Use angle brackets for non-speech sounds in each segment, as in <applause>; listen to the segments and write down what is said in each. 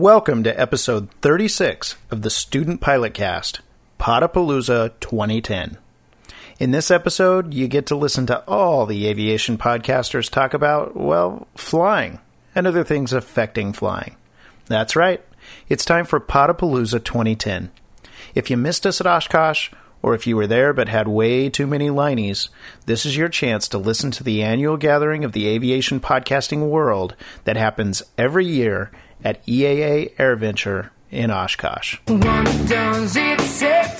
Welcome to episode 36 of the Student Pilot Cast, Podapalooza 2010. In this episode, you get to listen to all the aviation podcasters talk about, well, flying and other things affecting flying. That's right, it's time for Podapalooza 2010. If you missed us at Oshkosh, or if you were there but had way too many lineys, this is your chance to listen to the annual gathering of the aviation podcasting world that happens every year at EAA AirVenture in Oshkosh. Does it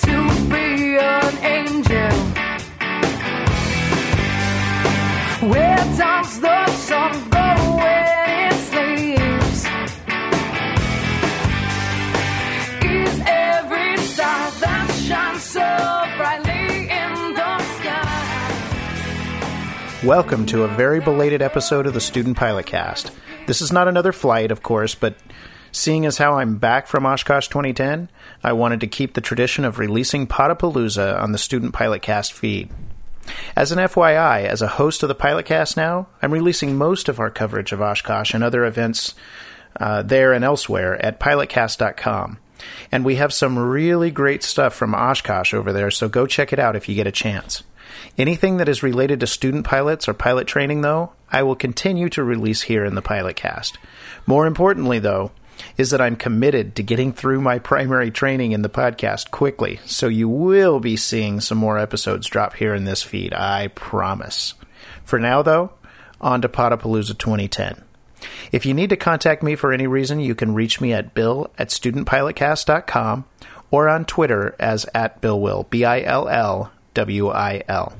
to be an angel? Where does the sun go Welcome to a very belated episode of the Student Pilot Cast. This is not another flight, of course, but seeing as how I'm back from Oshkosh 2010, I wanted to keep the tradition of releasing Podapalooza on the Student Pilot Cast feed. As an FYI, as a host of the Pilot Cast now, I'm releasing most of our coverage of Oshkosh and other events uh, there and elsewhere at pilotcast.com. And we have some really great stuff from Oshkosh over there, so go check it out if you get a chance. Anything that is related to student pilots or pilot training, though, I will continue to release here in the Pilot Cast. More importantly, though, is that I'm committed to getting through my <laughs> primary training in the podcast quickly, so you will be seeing some more episodes drop here in this feed, I promise. For now, though, on to Podapalooza 2010. If you need to contact me for any reason, you can reach me at bill at studentpilotcast.com or on Twitter as at billwill, B-I-L-L W-I-L.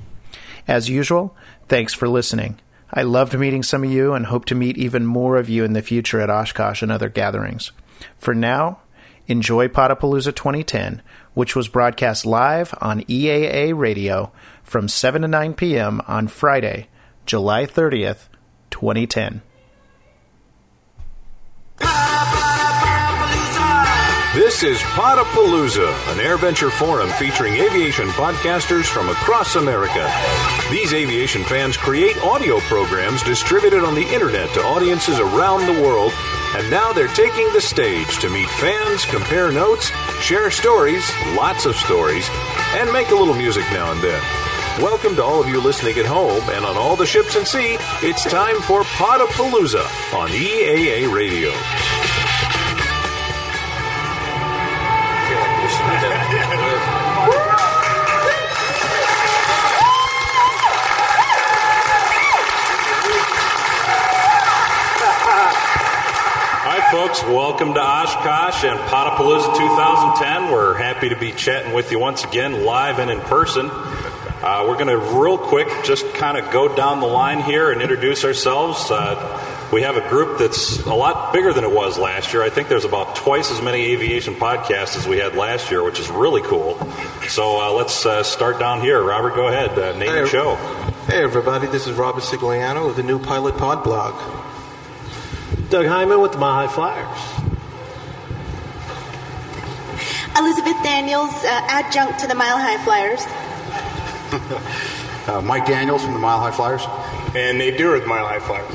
As usual, thanks for listening. I loved meeting some of you and hope to meet even more of you in the future at Oshkosh and other gatherings. For now, enjoy Podapalooza 2010, which was broadcast live on EAA radio from 7 to 9 p.m. on Friday, July 30th, 2010. This is Podapalooza, an AirVenture forum featuring aviation podcasters from across America. These aviation fans create audio programs distributed on the internet to audiences around the world, and now they're taking the stage to meet fans, compare notes, share stories, lots of stories, and make a little music now and then. Welcome to all of you listening at home and on all the ships and sea. It's time for Podapalooza on EAA Radio. Folks. Welcome to Oshkosh and Podapalooza 2010. We're happy to be chatting with you once again, live and in person. Uh, we're going to, real quick, just kind of go down the line here and introduce ourselves. Uh, we have a group that's a lot bigger than it was last year. I think there's about twice as many aviation podcasts as we had last year, which is really cool. So uh, let's uh, start down here. Robert, go ahead. Uh, name your Hey. show. Hey everybody, this is Robert Sigliano of the New Pilot Pod blog. Doug Hyman with the Mile High Flyers. Elizabeth Daniels, uh, adjunct to the Mile High Flyers. <laughs> Uh, Mike Daniels from the Mile High Flyers. And Nate Dewar with Mile High Flyers.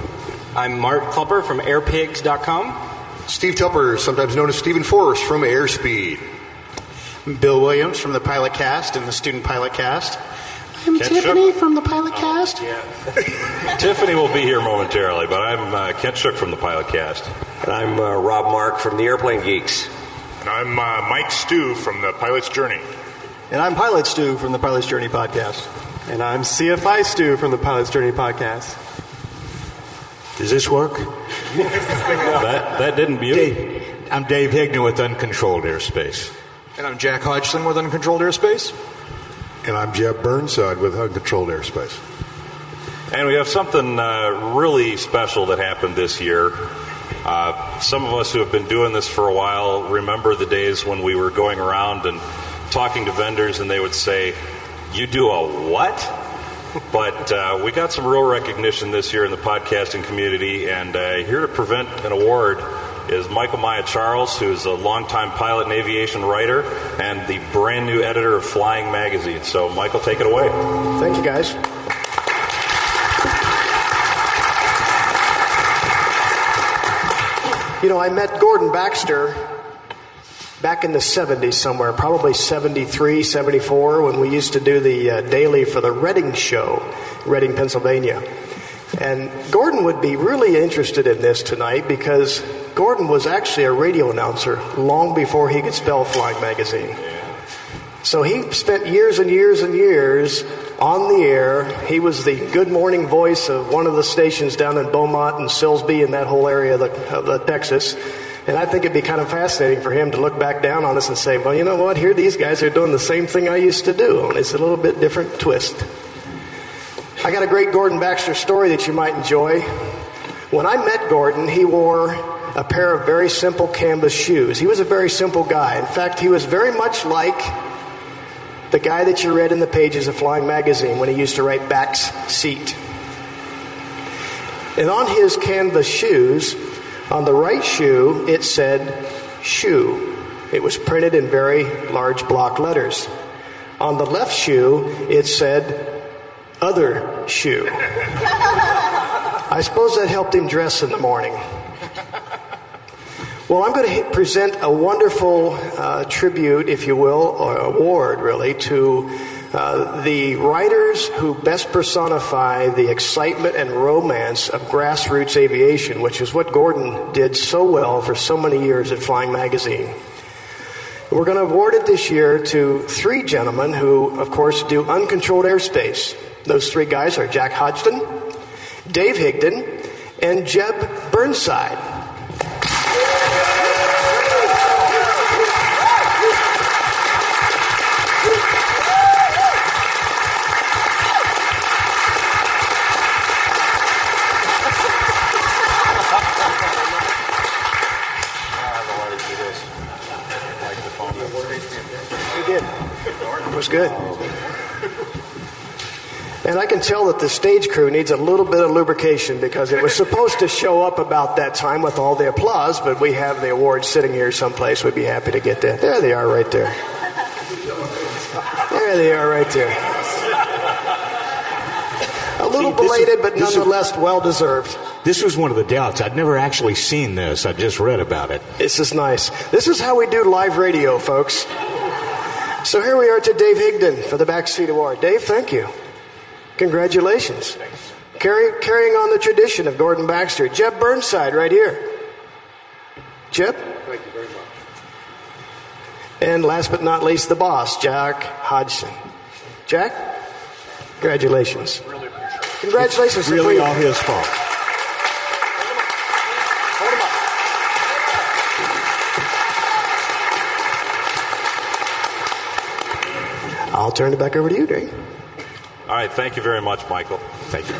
I'm Mark Klupper from airpigs.com. Steve Tupper, sometimes known as Stephen Forrest from Airspeed. Bill Williams from the Pilot Cast and the Student Pilot Cast. I'm Ken Tiffany Shook. from the Pilot Cast. <laughs> Tiffany will be here momentarily, but I'm uh, Kent Shook from the Pilot Cast. And I'm uh, Rob Mark from the Airplane Geeks. And I'm uh, Mike Stew from the Pilot's Journey. And I'm Pilot Stu from the Pilot's Journey podcast. And I'm CFI Stu from the Pilot's Journey podcast. Does this work? <laughs> That, that didn't be I'm Dave Higdon with Uncontrolled Airspace. And I'm Jack Hodgson with Uncontrolled Airspace. And I'm Jeb Burnside with Uncontrolled Airspace. And we have something uh, really special that happened this year. Uh, some of us who have been doing this for a while remember the days when we were going around and talking to vendors, and they would say, You do a what? But uh, we got some real recognition this year in the podcasting community, and uh, here to present an award is Michael Maya Charles, who's a longtime pilot and aviation writer and the brand new editor of Flying Magazine. So, Michael, take it away. Thank you, guys. You know, I met Gordon Baxter back in the 70s somewhere, probably 73, 74, when we used to do the uh, daily for the Reading Show, Reading, Pennsylvania. And Gordon would be really interested in this tonight because Gordon was actually a radio announcer long before he could spell Flying Magazine. So he spent years and years and years on the air. He was the good morning voice of one of the stations down in Beaumont and Silsbee and that whole area of, the, of the Texas. And I think it'd be kind of fascinating for him to look back down on us and say, well, you know what? Here these guys are doing the same thing I used to do. Only it's a little bit different twist. I got a great Gordon Baxter story that you might enjoy. When I met Gordon, he wore a pair of very simple canvas shoes. He was a very simple guy. In fact, he was very much like the guy that you read in the pages of Flying Magazine when he used to write Bax Seat. And on his canvas shoes, on the right shoe, it said shoe. It was printed in very large block letters. On the left shoe, it said other shoe. I suppose that helped him dress in the morning. Well, I'm going to present a wonderful uh, tribute, if you will, or award, really, to uh, the writers who best personify the excitement and romance of grassroots aviation, which is what Gordon did so well for so many years at Flying Magazine. We're going to award it this year to three gentlemen who, of course, do uncontrolled airspace. Those three guys are Jack Hodgson, Dave Higdon, and Jeb Burnside. Was good. And I can tell that the stage crew needs a little bit of lubrication because it was <laughs> supposed to show up about that time with all the applause, but we have the awards sitting here someplace. We'd be happy to get that. There they are right there. There they are right there. A little See, belated, is- but nonetheless well deserved. This was one of the doubts. I'd never actually seen this. I just read about it. This is nice. This is how we do live radio, folks. So here we are to Dave Higdon for the Bax Seat Award. Dave, thank you. Congratulations. Carry, carrying on the tradition of Gordon Baxter. Jeb Burnside, right here. Jeb? Thank you very much. And last but not least, the boss, Jack Hodgson. Jack? Congratulations. Really Congratulations. It's really all his fault. I'll turn it back over to you, Dave. All right, thank you very much, Michael. Thank you.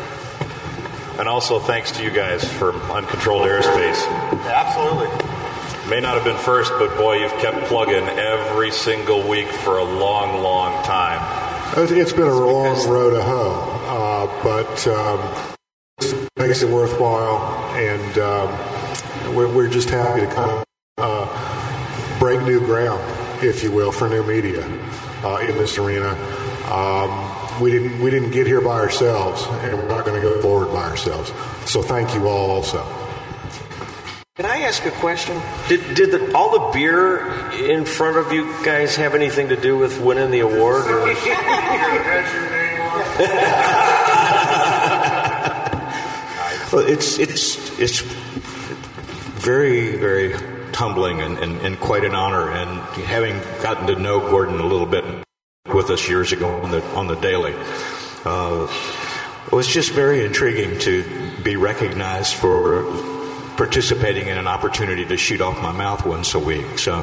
And also thanks to you guys for uncontrolled airspace. Absolutely. May not have been first, but boy, you've kept plugging every single week for a long, long time. It's- It's been a long road to hoe, uh, but um, it makes it worthwhile, and um, we're, we're just happy to kind of uh, break new ground, if you will, for new media uh, in this arena. Um, we didn't we didn't get here by ourselves, and we're not going to go forward by ourselves. So thank you all also. Can I ask a question? Did, did the, all the beer in front of you guys have anything to do with winning the award? Or? <laughs> Well, it's it's it's very very humbling and, and, and quite an honor. And having gotten to know Gordon a little bit with us years ago on the on the daily, uh, it was just very intriguing to be recognized for participating in an opportunity to shoot off my mouth once a week. So,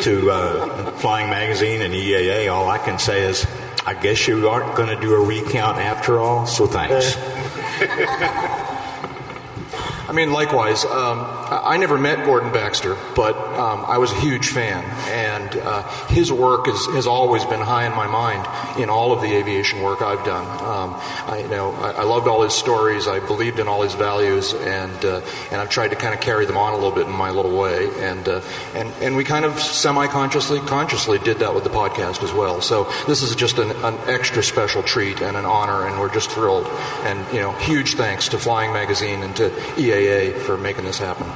to uh, Flying Magazine and EAA, all I can say is, I guess you aren't going to do a recount after all. So thanks. <laughs> I mean, likewise, um, I never met Gordon Baxter, but um, I was a huge fan, and uh, his work is, has always been high in my mind in all of the aviation work I've done. Um, I, you know, I, I loved all his stories. I believed in all his values, and uh, and I've tried to kind of carry them on a little bit in my little way, and uh, and and we kind of semi-consciously, consciously did that with the podcast as well. So this is just an, an extra special treat and an honor, and we're just thrilled. And you know, huge thanks to Flying Magazine and to EAA for making this happen.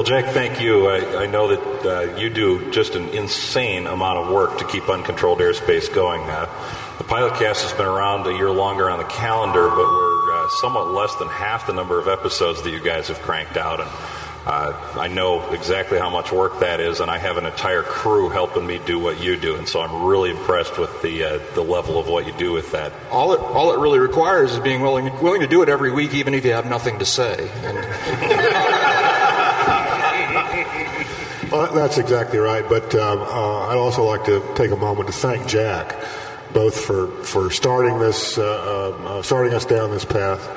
Well, Jack, thank you. I, I know that uh, you do just an insane amount of work to keep uncontrolled airspace going. Uh, the pilot cast has been around a year longer on the calendar, but we're uh, somewhat less than half the number of episodes that you guys have cranked out. And uh, I know exactly how much work that is, and I have an entire crew helping me do what you do, and so I'm really impressed with the uh, the level of what you do with that. All it all it really requires is being willing willing to do it every week, even if you have nothing to say. <laughs> Well, that's exactly right. But um, uh, I'd also like to take a moment to thank Jack, both for, for starting this, uh, uh, starting us down this path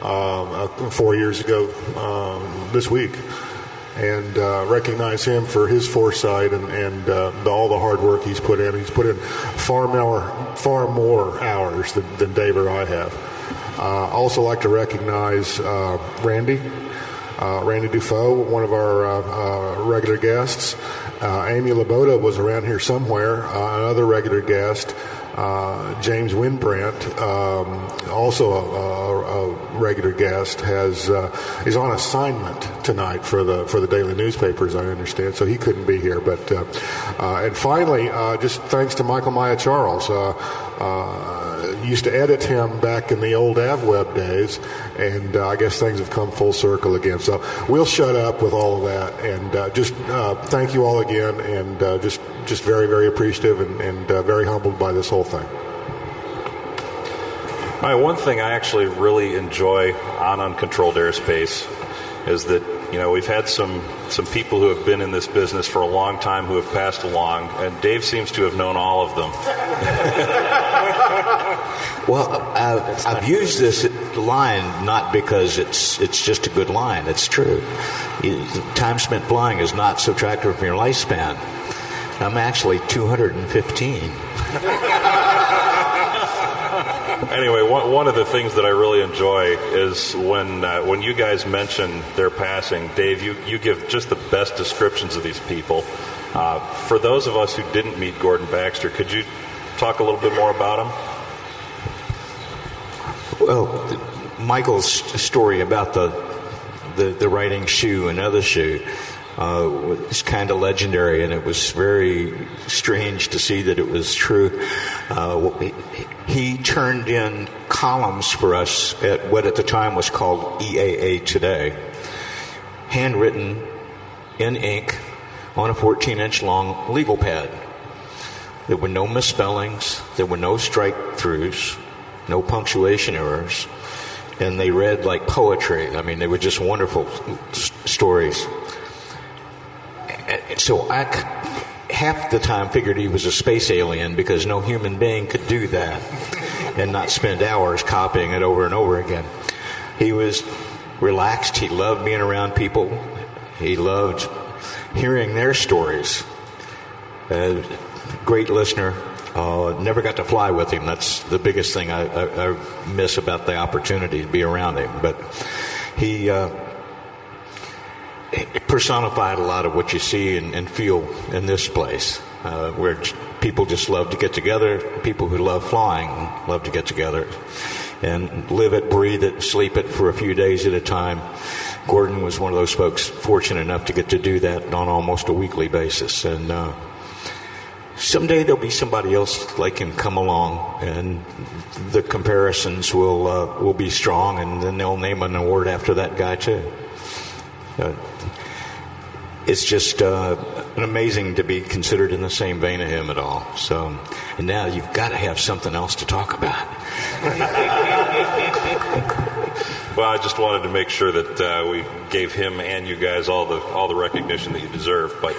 um, uh, four years ago um, this week, and uh, recognize him for his foresight and, and uh, all the hard work he's put in. He's put in far more, far more hours than, than Dave or I have. Uh, also like to recognize uh, Randy. Uh, Randy Dufault, one of our uh, uh, regular guests. Uh, Amy Laboda was around here somewhere, uh, another regular guest. Uh, James Wynbrandt, um, also a, a, a regular guest, has is on assignment tonight for the for the daily newspapers. I understand, so he couldn't be here. But and finally, just thanks to Michael Maya Charles. Uh, used to edit him back in the old AvWeb days, and uh, I guess things have come full circle again. So we'll shut up with all of that, and uh, just uh, thank you all again, and uh, just just very very appreciative and, and very humbled by this whole thing. All right, one thing I actually really enjoy on uncontrolled airspace is that you know we've had some some people who have been in this business for a long time who have passed along, and Dave seems to have known all of them. <laughs> Well, uh, I've used this line not because it's it's just a good line. It's true. Time spent flying is not subtracted from your lifespan. I'm actually 215. <laughs> anyway, one, one of the things that I really enjoy is when uh, when you guys mention their passing, Dave, you, you give just the best descriptions of these people. Uh, for those of us who didn't meet Gordon Baxter, could you talk a little bit more about him? Well, Michael's story about the the, the writing shoe and other shoe uh, was kind of legendary, and it was very strange to see that it was true. Uh, he, turned in columns for us at what at the time was called EAA Today, handwritten in ink on a 14 inch long legal pad. There were no misspellings, there were no strike throughs, no punctuation errors, and they read like poetry. I mean, they were just wonderful s- stories. So I half the time figured he was a space alien because no human being could do that and not spend hours copying it over and over again. He was relaxed. He loved being around people. He loved hearing their stories. Uh, great listener. Uh, never got to fly with him. That's the biggest thing I, I, I miss about the opportunity to be around him. But he uh, personified a lot of what you see and, and feel in this place, uh, where people just love to get together. People who love flying love to get together and live it, breathe it, sleep it for a few days at a time. Gordon was one of those folks fortunate enough to get to do that on almost a weekly basis, and. Uh, someday there'll be somebody else like him come along, and the comparisons will uh, will be strong, and then they'll name an award after that guy too. Uh, it's just uh, amazing to be considered in the same vein of him at all. So, and now you've got to have something else to talk about. <laughs> Well, I just wanted to make sure that uh, we gave him and you guys all the all the recognition that you deserve. But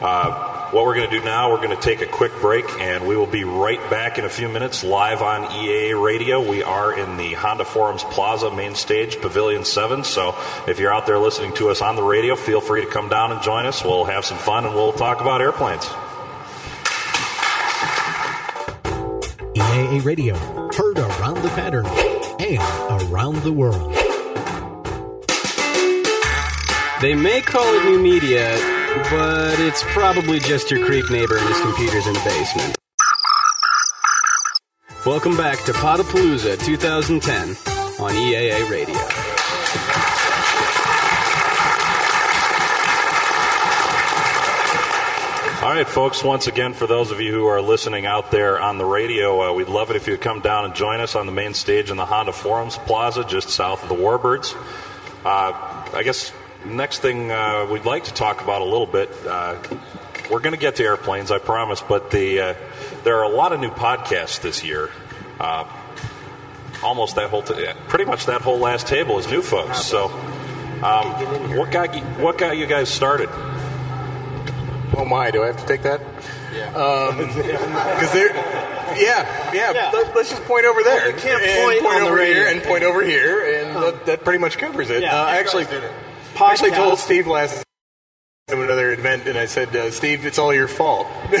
uh, what we're going to do now, we're going to take a quick break, and we will be right back in a few minutes live on EAA Radio. We are in the Honda Forums Plaza main stage, Pavilion Seven. So if you're out there listening to us on the radio, feel free to come down and join us. We'll have some fun, and we'll talk about airplanes. EAA Radio, heard around the pattern and around the world. They may call it new media, but it's probably just your creep neighbor and his computers in the basement. Welcome back to Podapalooza 2010 on EAA Radio. All right, folks, once again, for those of you who are listening out there on the radio, uh, we'd love it if you'd come down and join us on the main stage in the Honda Forums Plaza, just south of the Warbirds. Uh, I guess next thing uh, we'd like to talk about a little bit, uh, we're going to get to airplanes, I promise, but the, uh, there are a lot of new podcasts this year. Uh, almost that whole, t- pretty much that whole last table is new folks. So, um, what got you, what got you guys started? Oh my, do I have to take that? Yeah. <laughs> Because they're, yeah, yeah. Let, us just point over there. Well, you can't and point on the over radio. here and point over here, and that, that pretty much covers it. Yeah. uh, I actually, I actually told Steve last at another event, and I said, uh, Steve, it's all your fault. <laughs>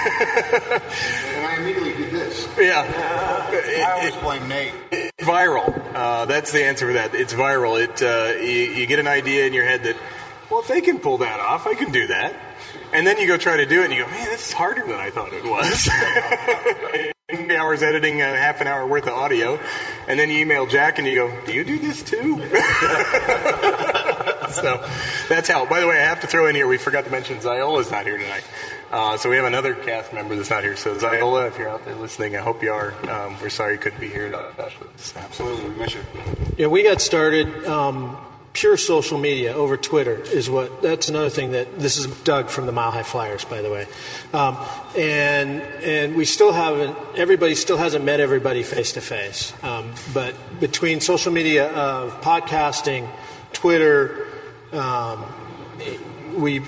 And I immediately did this. Yeah. I always blame Nate. It's viral. Uh, that's the answer for that. It's viral. It uh, you, you get an idea in your head that, well, if they can pull that off, I can do that. And then you go try to do it, and you go, man, this is harder than I thought it was. <laughs> Three hours editing a half an hour worth of audio, and then you email Jack, and you go, do you do this too? <laughs> <laughs> so that's how. By the way, I have to throw in here. We forgot to mention Ziola's not here tonight. Uh, so we have another cast member that's not here. So Ziola, if you're out there listening, I hope you are. Um, we're sorry you couldn't be here. Absolutely, we miss you. Yeah, we got started um, pure social media over Twitter is what. That's another thing that this is Doug from the Mile High Flyers, by the way, um, and and we still haven't. Everybody still hasn't met everybody face to face, Um, but between social media of podcasting, Twitter, um, we.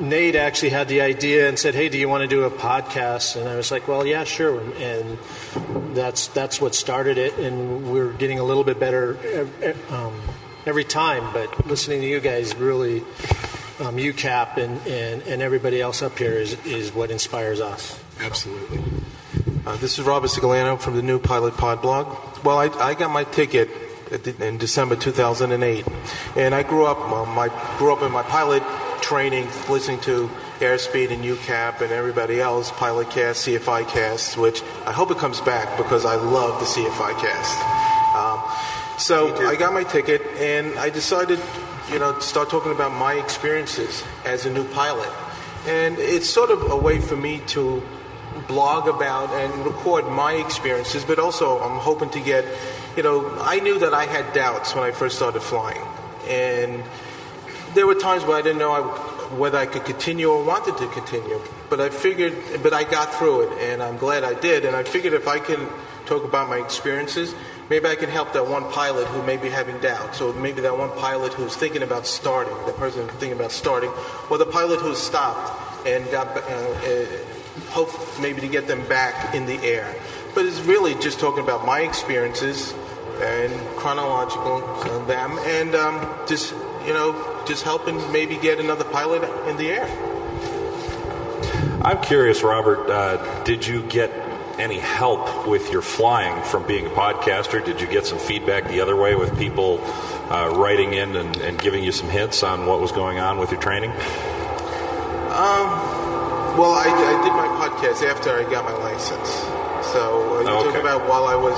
Nate actually had the idea and said, "Hey, do you want to do a podcast?" And I was like, "Well, yeah, sure." And that's that's what started it, and we're getting a little bit better um, every time. But listening to you guys really, um, UCAP and, and, and everybody else up here is, is what inspires us. Absolutely. Uh, this is Robert Sigaliano from the New Pilot Pod blog. Well, I, I got my ticket in December 2008, and I grew up. Um, I grew up in my pilot training, listening to Airspeed and UCAP and everybody else, Pilot Cast, CFI Cast, which I hope it comes back because I love the CFI Cast. Um, so I got my ticket, and I decided, you know, to start talking about my experiences as a new pilot. And it's sort of a way for me to blog about and record my experiences, but also I'm hoping to get, you know, I knew that I had doubts when I first started flying. And there were times where I didn't know I, whether I could continue or wanted to continue. But I figured, but I got through it, and I'm glad I did. And I figured if I can talk about my experiences, maybe I can help that one pilot who may be having doubts, So maybe that one pilot who's thinking about starting, the person thinking about starting, or the pilot who's stopped and got, uh, uh, hope maybe to get them back in the air. But it's really just talking about my experiences and chronological of them, and um, just you know, just helping maybe get another pilot in the air. I'm curious, Robert. Uh, did you get any help with your flying from being a podcaster? Did you get some feedback the other way with people uh, writing in and, and giving you some hints on what was going on with your training? Um, well, I, I did my podcast after I got my license. So uh, you Okay. talk about while I was,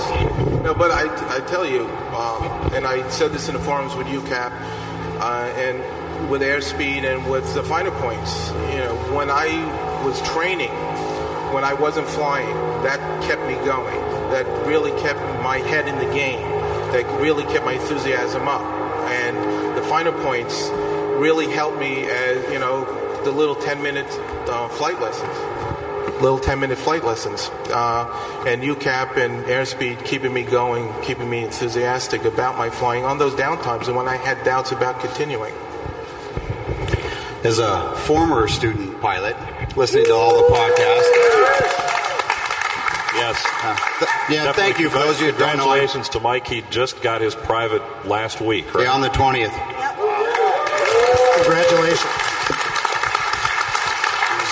no, but I, I tell you, um, and I said this in the forums with UCAP uh, and with airspeed and with the finer points. You know, when I was training, when I wasn't flying, that kept me going. That really kept my head in the game. That really kept my enthusiasm up. And the finer points really helped me as you know the little 10 minute uh, flight lessons little 10 minute flight lessons uh, and UCAP and airspeed keeping me going keeping me enthusiastic about my flying on those downtimes and when I had doubts about continuing As a former student pilot, listening to all the podcasts. Yes. yeah, Definitely thank you for those of you who don't know. I- Congratulations to Mike. He just got his private last week, right? Yeah, on the 20th. Congratulations.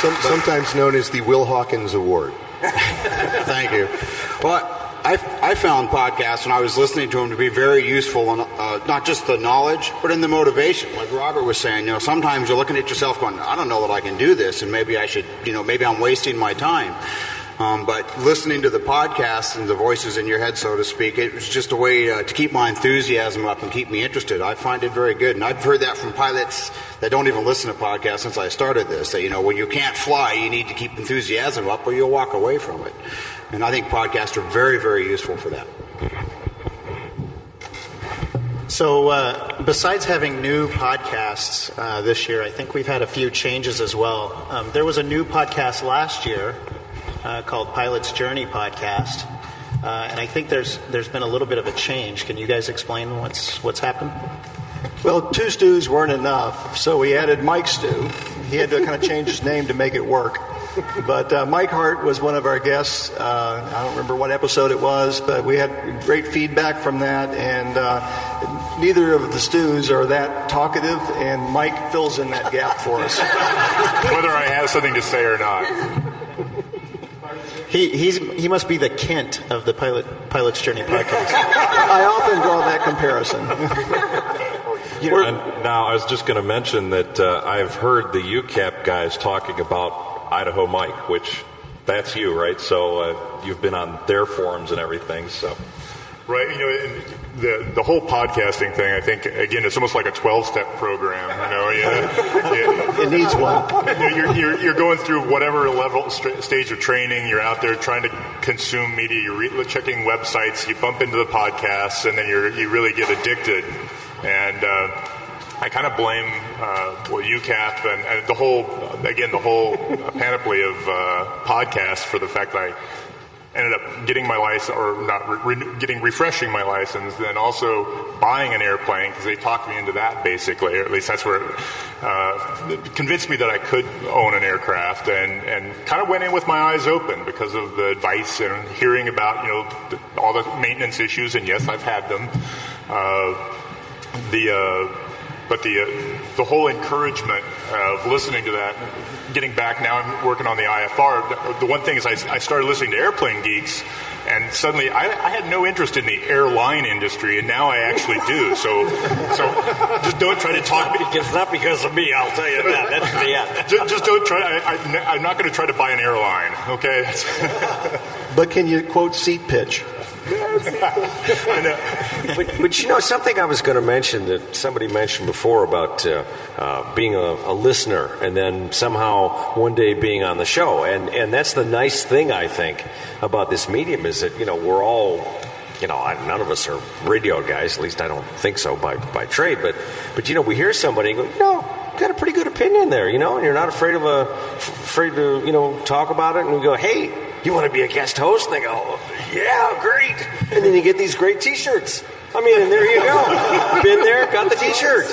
Some, sometimes known as the Will Hawkins Award. <laughs> Thank you. Well, I, I found podcasts when I was listening to them to be very useful in uh, not just the knowledge, but in the motivation. Like Robert was saying, you know, sometimes you're looking at yourself going, I don't know that I can do this, and maybe I should, you know, maybe I'm wasting my time. Um, but listening to the podcast and the voices in your head, so to speak, it was just a way uh, to keep my enthusiasm up and keep me interested. I find it very good, and I've heard that from pilots that don't even listen to podcasts since I started this. That you know, when you can't fly, you need to keep enthusiasm up, or you'll walk away from it. And I think podcasts are very, very useful for that. So, uh, besides having new podcasts uh, this year, I think we've had a few changes as well. Um, there was a new podcast last year uh, called Pilot's Journey Podcast, uh, and I think there's there's been a little bit of a change. Can you guys explain what's what's happened? Well, two stews weren't enough, so we added Mike Stew. He had to kind of <laughs> change his name to make it work. But uh, Mike Hart was one of our guests. Uh, I don't remember what episode it was, but we had great feedback from that. And uh, neither of the stews are that talkative, and Mike fills in that gap for us. <laughs> Whether I have something to say or not. He he's he must be the Kent of the pilot Pilot's Journey podcast. <laughs> I often draw that comparison. <laughs> And now, I was just going to mention that uh, I've heard the UCAP guys talking about Idaho Mike, which that's you, right? So uh, you've been on their forums and everything. So Right, you know, and the the whole podcasting thing. I think again, it's almost like a twelve step program. You know, yeah, <laughs> yeah. It needs one. You're, you're, you're going through whatever level st- stage of training. You're out there trying to consume media. You're re- checking websites. You bump into the podcasts, and then you you really get addicted. And uh, I kind of blame uh, well UCAP and, and the whole again the whole panoply of uh, podcasts for the fact that I ended up getting my license or not re- getting refreshing my license then also buying an airplane because they talked me into that basically. Or at least that's where it uh, convinced me that I could own an aircraft and, and kind of went in with my eyes open because of the advice and hearing about you know the, all the maintenance issues and yes I've had them. Uh, the uh, but the uh, the whole encouragement of listening to that, getting back now, I'm working on the IFR. The, one thing is, I, I started listening to Airplane Geeks, and suddenly I, I had no interest in the airline industry, and now I actually do. So, so just don't try to talk. It's not because of me, I'll tell you that. That's the end. just, just don't try. I, I, I'm not going to try to buy an airline. Okay. <laughs> But can you quote seat pitch? <laughs> but, but you know something I was going to mention that somebody mentioned before about uh, uh, being a, a listener and then somehow one day being on the show, and and that's the nice thing I think about this medium is that you know we're all you know, I- none of us are radio guys. At least I don't think so by, by trade. But, but you know, we hear somebody and go, you know, got a pretty good opinion there, you know, and you're not afraid of a, afraid to, you know, talk about it. And we go, hey, you want to be a guest host? And they go, yeah, great. And then you get these great T-shirts. I mean, and there you go. <laughs> Been there, got the T-shirt.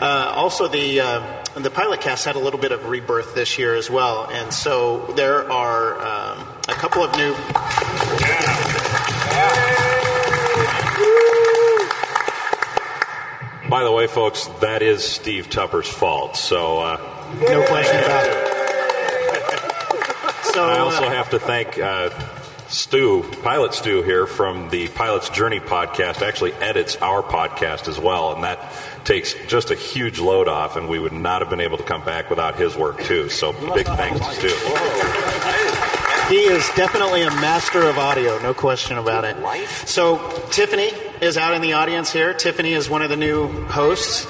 Uh, also, the uh, the pilot cast had a little bit of rebirth this year as well, and so there are um, a couple of new. By the way, folks, that is Steve Tupper's fault. So uh, No question about it. So I also uh, have to thank uh, Stu, Pilot Stu here from the Pilot's Journey podcast, actually edits our podcast as well, and that takes just a huge load off, and we would not have been able to come back without his work too. So big thanks to Stu. He is definitely a master of audio, no question about it. So Tiffany is out in the audience here. Tiffany is one of the new hosts,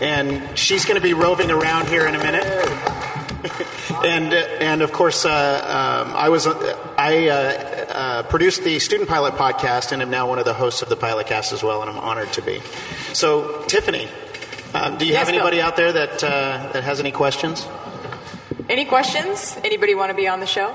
and she's going to be roving around here in a minute. <laughs> and uh, and of course, uh, um, I was uh, I uh, uh, produced the Student Pilot podcast, and am now one of the hosts of the Pilot Cast as well, and I'm honored to be. So Tiffany, um, do you Yes, have Bill. anybody out there that uh, that has any questions? Any questions? Anybody want to be on the show?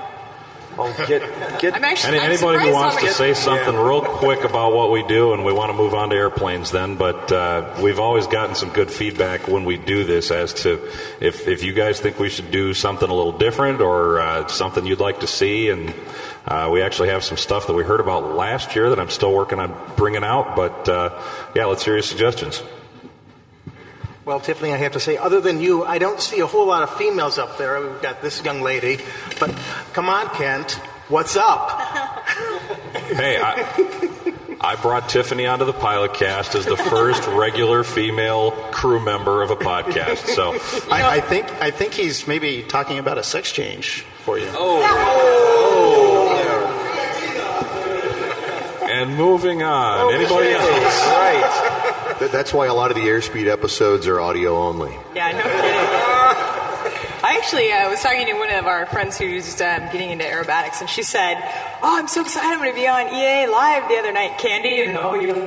Oh, get, get. I'm actually. Any, I'm anybody who wants to say something real quick about what we do, and we want to move on to airplanes then, but uh, we've always gotten some good feedback when we do this as to if, if you guys think we should do something a little different or uh, something you'd like to see. And uh, we actually have some stuff that we heard about last year that I'm still working on bringing out, but uh, yeah, let's hear your suggestions. Well, Tiffany, I have to say, other than you, I don't see a whole lot of females up there. We've got this young lady, but come on, Kent, what's up? <laughs> Hey, I, I brought Tiffany onto the pilot cast as the first regular female crew member of a podcast. So I, I think I think he's maybe talking about a sex change. for you. Oh. And moving on. Anybody else? Right. Th- That's why a lot of the airspeed episodes are audio only. Yeah, no kidding. I actually uh, was talking to one of our friends who's um, getting into aerobatics, and she said, "Oh, I'm so excited! I'm going to be on EAA Live the other night." Candy, you know, you're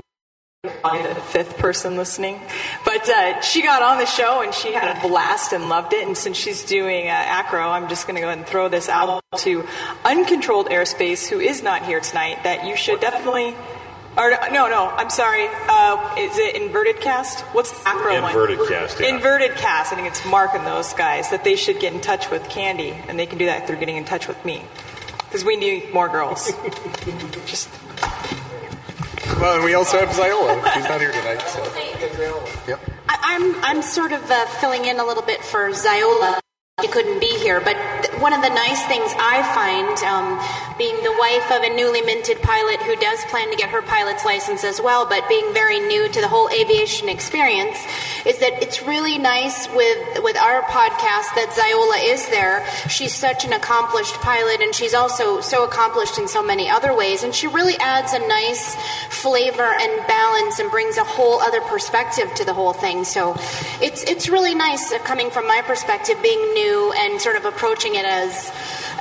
probably the fifth person listening, but uh, she got on the show and she had a blast and loved it. And since she's doing uh, acro, I'm just going to go ahead and throw this out to uncontrolled airspace, who is not here tonight. That you should definitely. Or, no, no, I'm sorry. Uh, is it inverted cast? What's the acro one? Inverted cast, yeah. Inverted cast. I think it's Mark and those guys that they should get in touch with Candy, and they can do that through getting in touch with me, because we need more girls. <laughs> Just Well, and we also have Ziola. She's not here tonight, so. Yep. I, I'm I'm sort of uh, filling in a little bit for Ziola. He couldn't be here, but one of the nice things I find, um, being the wife of a newly minted pilot who does plan to get her pilot's license as well, but being very new to the whole aviation experience, is that it's really nice with with our podcast that Ziola is there. She's such an accomplished pilot, and she's also so accomplished in so many other ways, and she really adds a nice flavor and balance and brings a whole other perspective to the whole thing. So it's it's really nice uh, coming from my perspective, being new and sort of approaching it as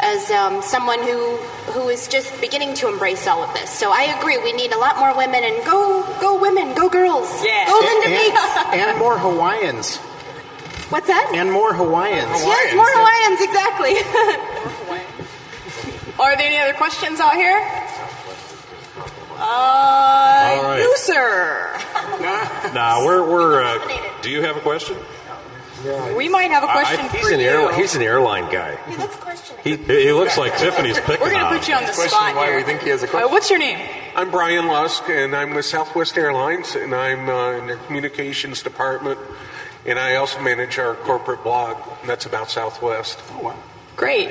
as um, someone who who is just beginning to embrace all of this. So I agree, we need a lot more women, and go go women, go girls, Yeah. go Linda and, Meeks. and more Hawaiians. What's that? And more Hawaiians. Yes, more Hawaiians, exactly. Are there any other questions out here? Uh, All right. you, sir. Nah, we're, we're uh, do you have a question? We might have a question I- he's for an you. air, he's an airline guy. He, he looks like Tiffany's picking We're going to put you on the Question spot why here. we think he has a Uh, what's your name? I'm Brian Lusk, and I'm with Southwest Airlines, and I'm uh, in their communications department, and I also manage our corporate blog, and that's about Southwest. Great.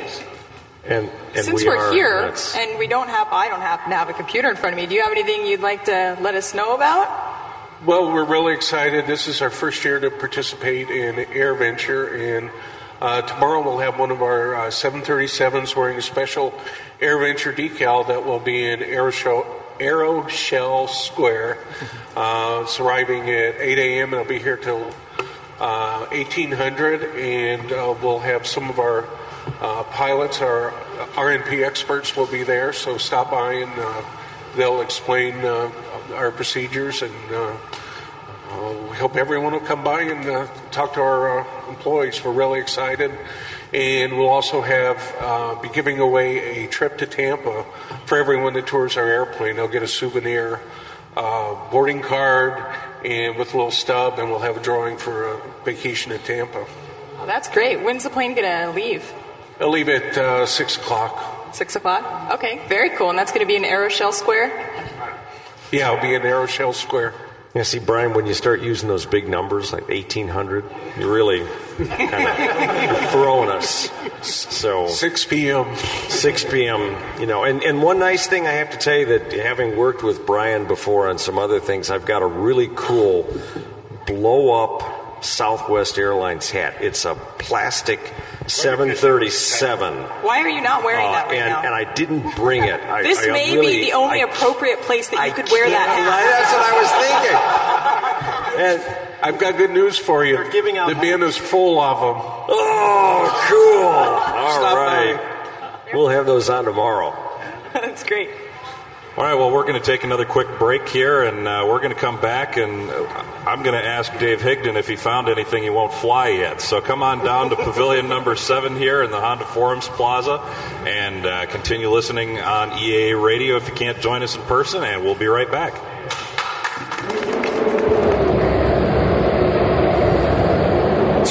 And, and Since we we are are, here and we don't have, I don't happen to have a computer in front of me. Do you have anything you'd like to let us know about? Well, we're really excited. This is our first year to participate in Air Venture, and uh, tomorrow we'll have one of our uh, 737s wearing a special Air Venture decal that will be in Aeroshell, Aeroshell Square. <laughs> Uh, it's arriving at 8 a.m. and it'll be here till uh, 1800, and uh, we'll have some of our uh, pilots, our RNP experts will be there, so stop by and uh, they'll explain uh, our procedures and uh, uh, we hope everyone will come by and uh, talk to our uh, employees. We're really excited. And we'll also have uh, be giving away a trip to Tampa for everyone that tours our airplane. They'll get a souvenir uh, boarding card and with a little stub, and we'll have a drawing for a vacation in Tampa. Oh, that's great. When's the plane to leave? I'll leave at uh, six o'clock. Six o'clock? Okay, very cool. And that's going to be in Aeroshell Square? Yeah, I'll be in Aeroshell Square. Yeah, see, Brian, when you start using those big numbers like 1800, you're really kind of throwing us. So 6 p.m. 6 p.m. You know, and, and one nice thing I have to tell you that having worked with Brian before on some other things, I've got a really cool blow up Southwest Airlines hat. It's a plastic 737. Why are you not wearing that Uh, right and, now? and I didn't bring it. I, this I may really- be the only I appropriate place that you could wear that hat. That's what I was thinking. and I've got good news for you. giving out the bin is full of them. Oh, cool. All Stop right. We'll have those on tomorrow. <laughs> That's great. All right, well, we're going to take another quick break here, and uh, we're going to come back, and uh, I'm going to ask Dave Higdon if he found anything he won't fly yet. So come on down to Pavilion number seven here in the Honda Forums Plaza, and uh, continue listening on EAA Radio if you can't join us in person, and we'll be right back.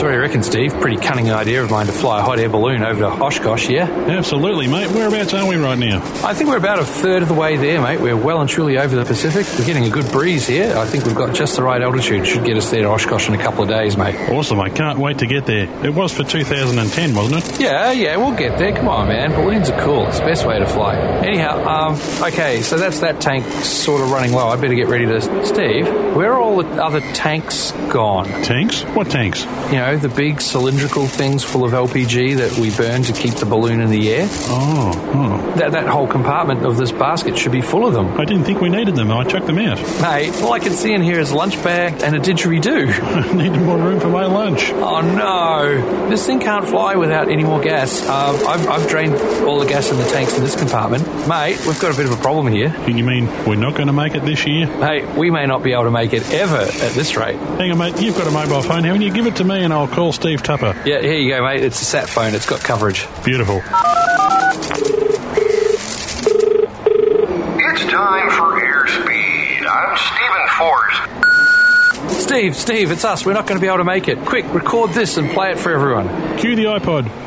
So what do you reckon, Steve? Pretty cunning idea of mine to fly a hot air balloon over to Oshkosh, yeah? Absolutely, mate. Whereabouts are we right now? I think we're about a third of the way there, mate. We're well and truly over the Pacific. We're getting a good breeze here. I think we've got just the right altitude. Should get us there to Oshkosh in a couple of days, mate. Awesome. I can't wait to get there. It was for 2010, wasn't it? Yeah, yeah, we'll get there. Come on, man. Balloons are cool. It's the best way to fly. Anyhow, um, okay, so that's that tank sort of running low. I better get ready to. Steve, where are all the other tanks gone? Tanks? What tanks? You know, know, the big cylindrical things full of LPG that we burn to keep the balloon in the air. Oh, oh. That, that whole compartment of this basket should be full of them. I didn't think we needed them. I chucked them out. Mate, all I can see in here is a lunch bag and a didgeridoo. <laughs> I needed more room for my lunch. Oh no! This thing can't fly without any more gas. Uh, I've, I've drained all the gas in the tanks in this compartment. Mate, we've got a bit of a problem here. You mean we're not going to make it this year? Hey, we may not be able to make it ever at this rate. Hang on, mate. You've got a mobile phone, haven't you? Give it to me and I'll call Steve Tupper. Yeah, here you go, mate. It's a sat phone. It's got coverage. Beautiful. It's time for airspeed. I'm Stephen Forrest. Steve, Steve, it's us. We're not going to be able to make it. Quick, record this and play it for everyone. Cue the iPod.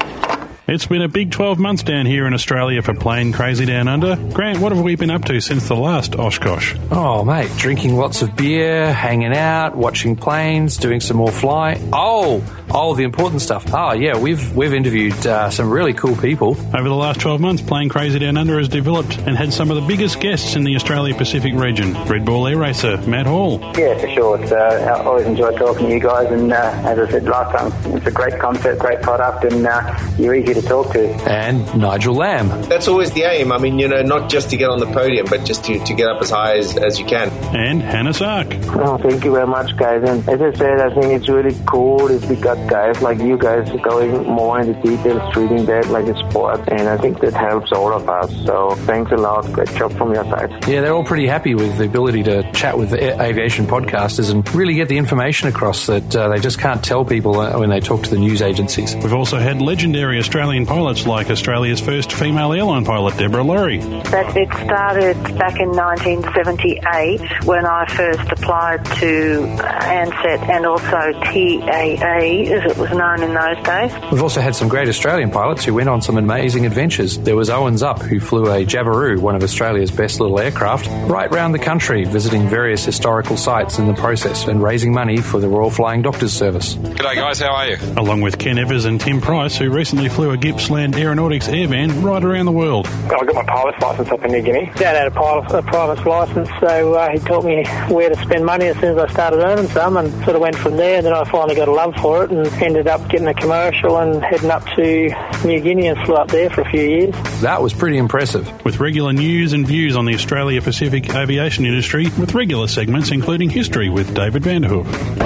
It's been a big 12 months down here in Australia for Plane Crazy Down Under. Grant, what have we been up to since the last Oshkosh? Oh, mate, drinking lots of beer, hanging out, watching planes, doing some more fly. Oh, oh, the important stuff. Oh, yeah, we've we've interviewed uh, some really cool people. Over the last 12 months, Plane Crazy Down Under has developed and had some of the biggest guests in the Australia Pacific region. Red Bull Air Racer, Matt Hall. Yeah, for sure. It's, uh, I always enjoy talking to you guys, and uh, as I said last time, it's a great concept, great product, and uh, you're easy to talk to. And Nigel Lamb. That's always the aim. I mean, you know, not just to get on the podium, but just to, to get up as high as, as you can. And Hannes Arch. Oh, thank you very much, guys. And as I said, I think it's really cool if we got guys like you guys going more into details, treating that like a sport, and I think that helps all of us. So thanks a lot. Great job from your side. Yeah, they're all pretty happy with the ability to chat with the aviation podcasters and really get the information across that uh, they just can't tell people uh, when they talk to the news agencies. We've also had legendary Australian pilots like Australia's first female airline pilot, Deborah Lawrie. But it started back in 1978 when I first applied to uh, Ansett and also TAA, as it was known in those days. We've also had some great Australian pilots who went on some amazing adventures. There was Owens Up, who flew a Jabiru, one of Australia's best little aircraft, right round the country, visiting various historical sites in the process and raising money for the Royal Flying Doctors Service. G'day, guys. How are you? Along with Ken Evers and Tim Price, who recently flew a Gippsland Aeronautics Airvan right around the world. I got my pilot's license up in New Guinea. Dad had a pilot, a pilot's license, so uh, he taught me where to spend money as soon as I started earning some, and sort of went from there. And then I finally got a love for it, and ended up getting a commercial and heading up to New Guinea and flew up there for a few years. That was pretty impressive. With regular news and views on the Australia Pacific aviation industry, with regular segments including history with David Vanderhoof.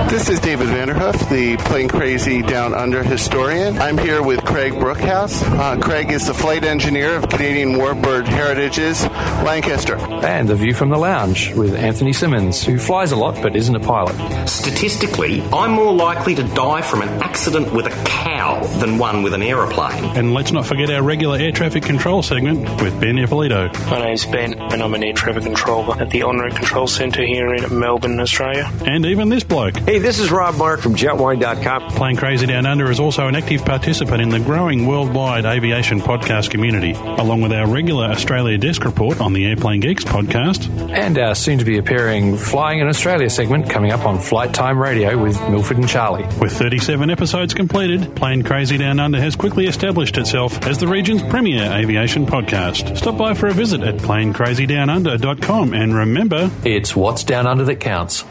This is David Vanderhoof, the Plane Crazy Down Under historian. I'm here with Craig Brookhouse. Uh, Craig is the flight engineer of Canadian Warbird Heritage's Lancaster. And the view from the lounge with Anthony Simmons, who flies a lot but isn't a pilot. Statistically, I'm more likely to die from an accident with a cow than one with an aeroplane. And let's not forget our regular air traffic control segment with Ben Ippolito. My name's Ben, and I'm an air traffic controller at the Honorary Control Centre here in Melbourne, Australia. And even this bloke. Hey, this is Rob Mark from JetWhine.com. Plane Crazy Down Under is also an active participant in the growing worldwide aviation podcast community, along with our regular Australia desk report on the Airplane Geeks podcast. And our soon to be appearing Flying in Australia segment coming up on Flight Time Radio with Milford and Charlie. With 37 episodes completed, Plane Crazy Down Under has quickly established itself as the region's premier aviation podcast. Stop by for a visit at planecrazydownunder.com and remember, it's what's down under that counts.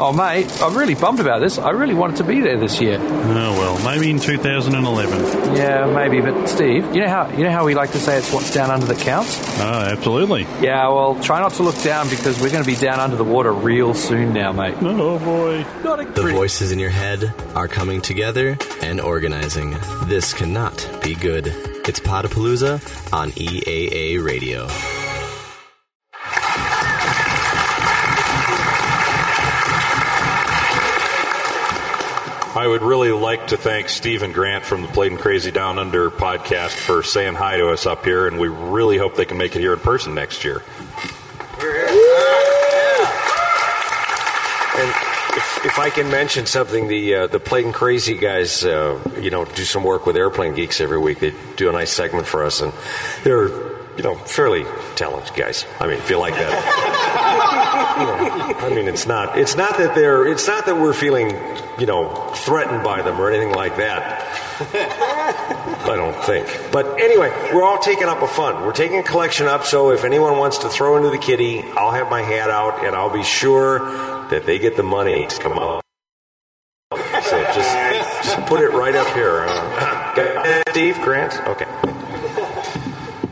Oh, mate, I'm really bummed about this. I really wanted to be there this year. Oh well, maybe in 2011. Yeah, maybe. But Steve, you know how you know how we like to say it's what's down under that counts. Oh, ah, absolutely. Yeah, well, try not to look down because we're going to be down under the water real soon now, mate. Oh boy. Not a The voices in your head are coming together and organizing. This cannot be good. It's Podapalooza on EAA Radio. I would really like to thank Steve and Grant from the Plane Crazy Down Under podcast for saying hi to us up here, and we really hope they can make it here in person next year. And if, if I can mention something, the uh, the Plane Crazy guys, uh, you know, do some work with Airplane Geeks every week. They do a nice segment for us, and they're you know fairly talented guys. I mean, if you like that. <laughs> Know, I mean, it's not it's not that they're it's not that we're feeling you know threatened by them or anything like that. I don't think. But anyway, we're all taking up a fund. We're taking a collection up, so if anyone wants to throw into the kitty, I'll have my hat out and I'll be sure that they get the money to come up. So just put it right up here. Uh, <coughs> Steve Grant. Okay.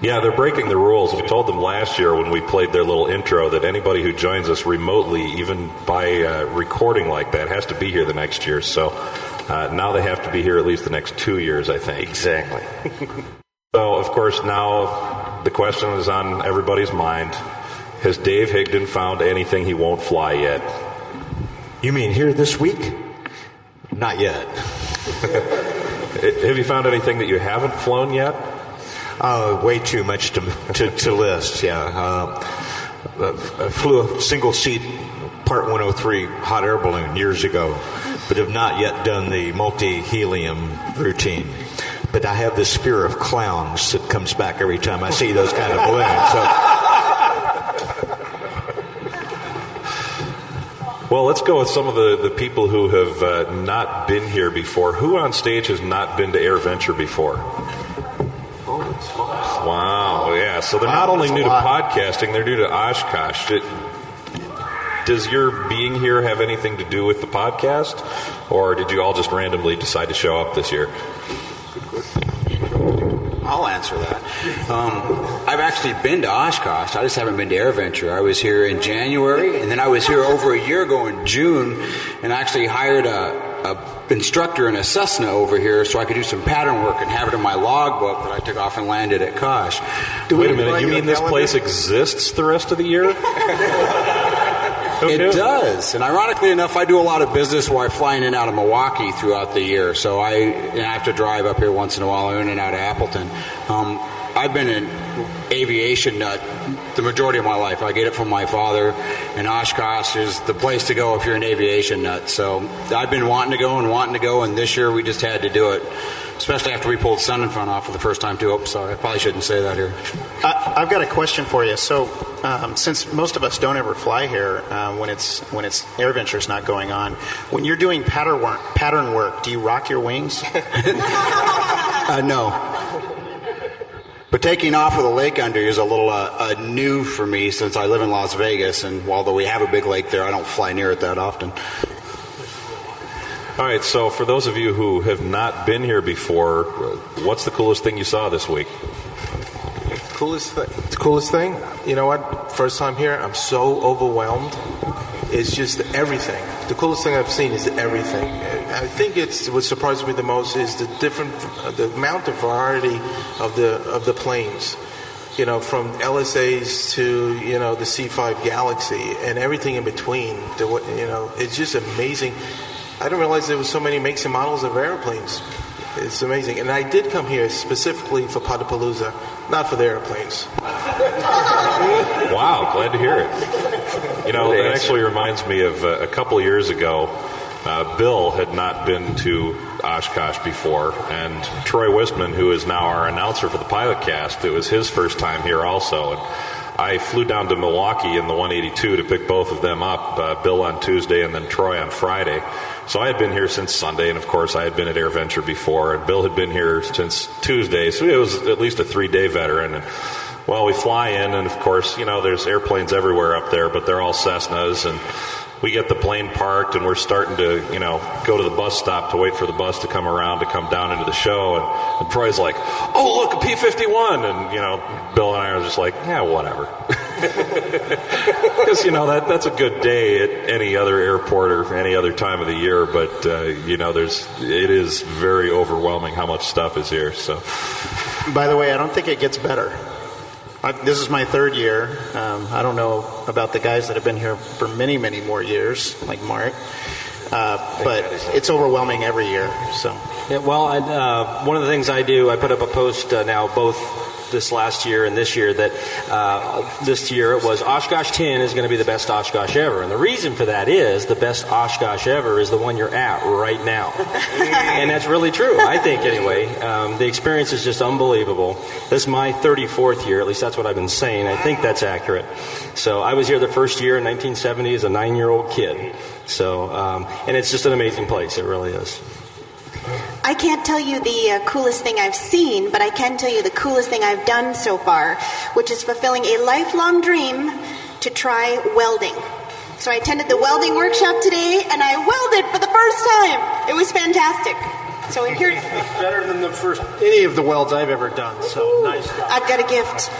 Yeah, they're breaking the rules. We told them last year when we played their little intro that anybody who joins us remotely, even by uh, recording like that, has to be here the next year. So uh, now they have to be here at least the next two years, I think. Exactly. <laughs> so, of course, now the question is on everybody's mind. Has Dave Higdon found anything he won't fly yet? You mean here this week? Not yet. <laughs> Have you found anything that you haven't flown yet? Uh, way too much to, to, to list, yeah. Uh, I flew a single seat Part 103 hot air balloon years ago, but have not yet done the multi helium routine. But I have this fear of clowns that comes back every time I see those kind of balloons. So. Well, let's go with some of the, the people who have uh, not been here before. Who on stage has not been to AirVenture before? Wow, yeah. So they're not only new to podcasting, they're new to Oshkosh. It, does your being here have anything to do with the podcast, or did you all just randomly decide to show up this year? I'll answer that. Um, I've actually been to Oshkosh. I just haven't been to AirVenture. I was here in January, and then I was here over a year ago in June, and actually hired a, a instructor in a Cessna over here so I could do some pattern work and have it in my logbook that I took off and landed at Kosh. Wait a minute, you mean this place exists the rest of the year? <laughs> it does. And ironically enough, I do a lot of business where I fly in and out of Milwaukee throughout the year. So I, I have to drive up here once in a while, in and out of Appleton. Um, I've been an aviation nut the majority of my life. I get it from my father, and Oshkosh is the place to go if you're an aviation nut. So I've been wanting to go and wanting to go, and this year we just had to do it. Especially after we pulled Sun in front off for the first time too. Oh, sorry, I probably shouldn't say that here. I, I've got a question for you. So, um, since most of us don't ever fly here uh, when it's when it's AirVenture's not going on, when you're doing pattern work, pattern work, do you rock your wings? <laughs> uh, no. But taking off with a lake under you is a little uh, uh, new for me since I live in Las Vegas, and although we have a big lake there, I don't fly near it that often. All right, so for those of you who have not been here before, what's the coolest thing you saw this week? Coolest, th- coolest thing? You know what? First time here, I'm so overwhelmed. It's just everything. The coolest thing I've seen is everything. I think it's what surprised me the most is the different, the amount of variety of the of the planes. You know, from LSAs to you know the C5 Galaxy and everything in between. The, you know, it's just amazing. I didn't realize there was so many makes and models of airplanes. It's amazing. And I did come here specifically for Podapalooza, not for the airplanes. wow, glad to hear it. You know, it actually reminds me of uh, a couple years ago. Uh, Bill had not been to Oshkosh before, and Troy Wistman, who is now our announcer for the pilot cast, it was his first time here also. And I flew down to Milwaukee in the 182 to pick both of them up, uh, Bill on Tuesday and then Troy on Friday. So I had been here since Sunday, and of course I had been at AirVenture before, and Bill had been here since Tuesday, so it was at least a three-day veteran. And well, we fly in, and of course, you know, there's airplanes everywhere up there, but they're all Cessnas, and we get the plane parked and we're starting to, you know, go to the bus stop to wait for the bus to come around to come down into the show. And, and Troy's like, oh, look, a P 51. And, you know, Bill and I are just like, yeah, whatever. <laughs> Because, you know, that, that's a good day at any other airport or any other time of the year. But, uh, you know, there's, it is very overwhelming how much stuff is here. So, By the way, I don't think it gets better. I, this is my third year. Um, I don't know about the guys that have been here for many, many more years, like Mark. Uh, but it's overwhelming every year. So, yeah, well, I, uh, one of the things I do, I put up a post uh, now, both this last year and this year, that uh, this year it was Oshkosh 10 is going to be the best Oshkosh ever. And the reason for that is the best Oshkosh ever is the one you're at right now. <laughs> and that's really true, I think, anyway. Um, the experience is just unbelievable. This is my 34th year, at least that's what I've been saying. I think that's accurate. So I was here the first year in 1970 as a nine year old kid. So, um, and it's just an amazing place. It really is. I can't tell you the uh, coolest thing I've seen, but I can tell you the coolest thing I've done so far, which is fulfilling a lifelong dream to try welding. So I attended the welding workshop today, and I welded for the first time. It was fantastic. So here, it's better than the first any of the welds I've ever done. So nice. I've got a gift.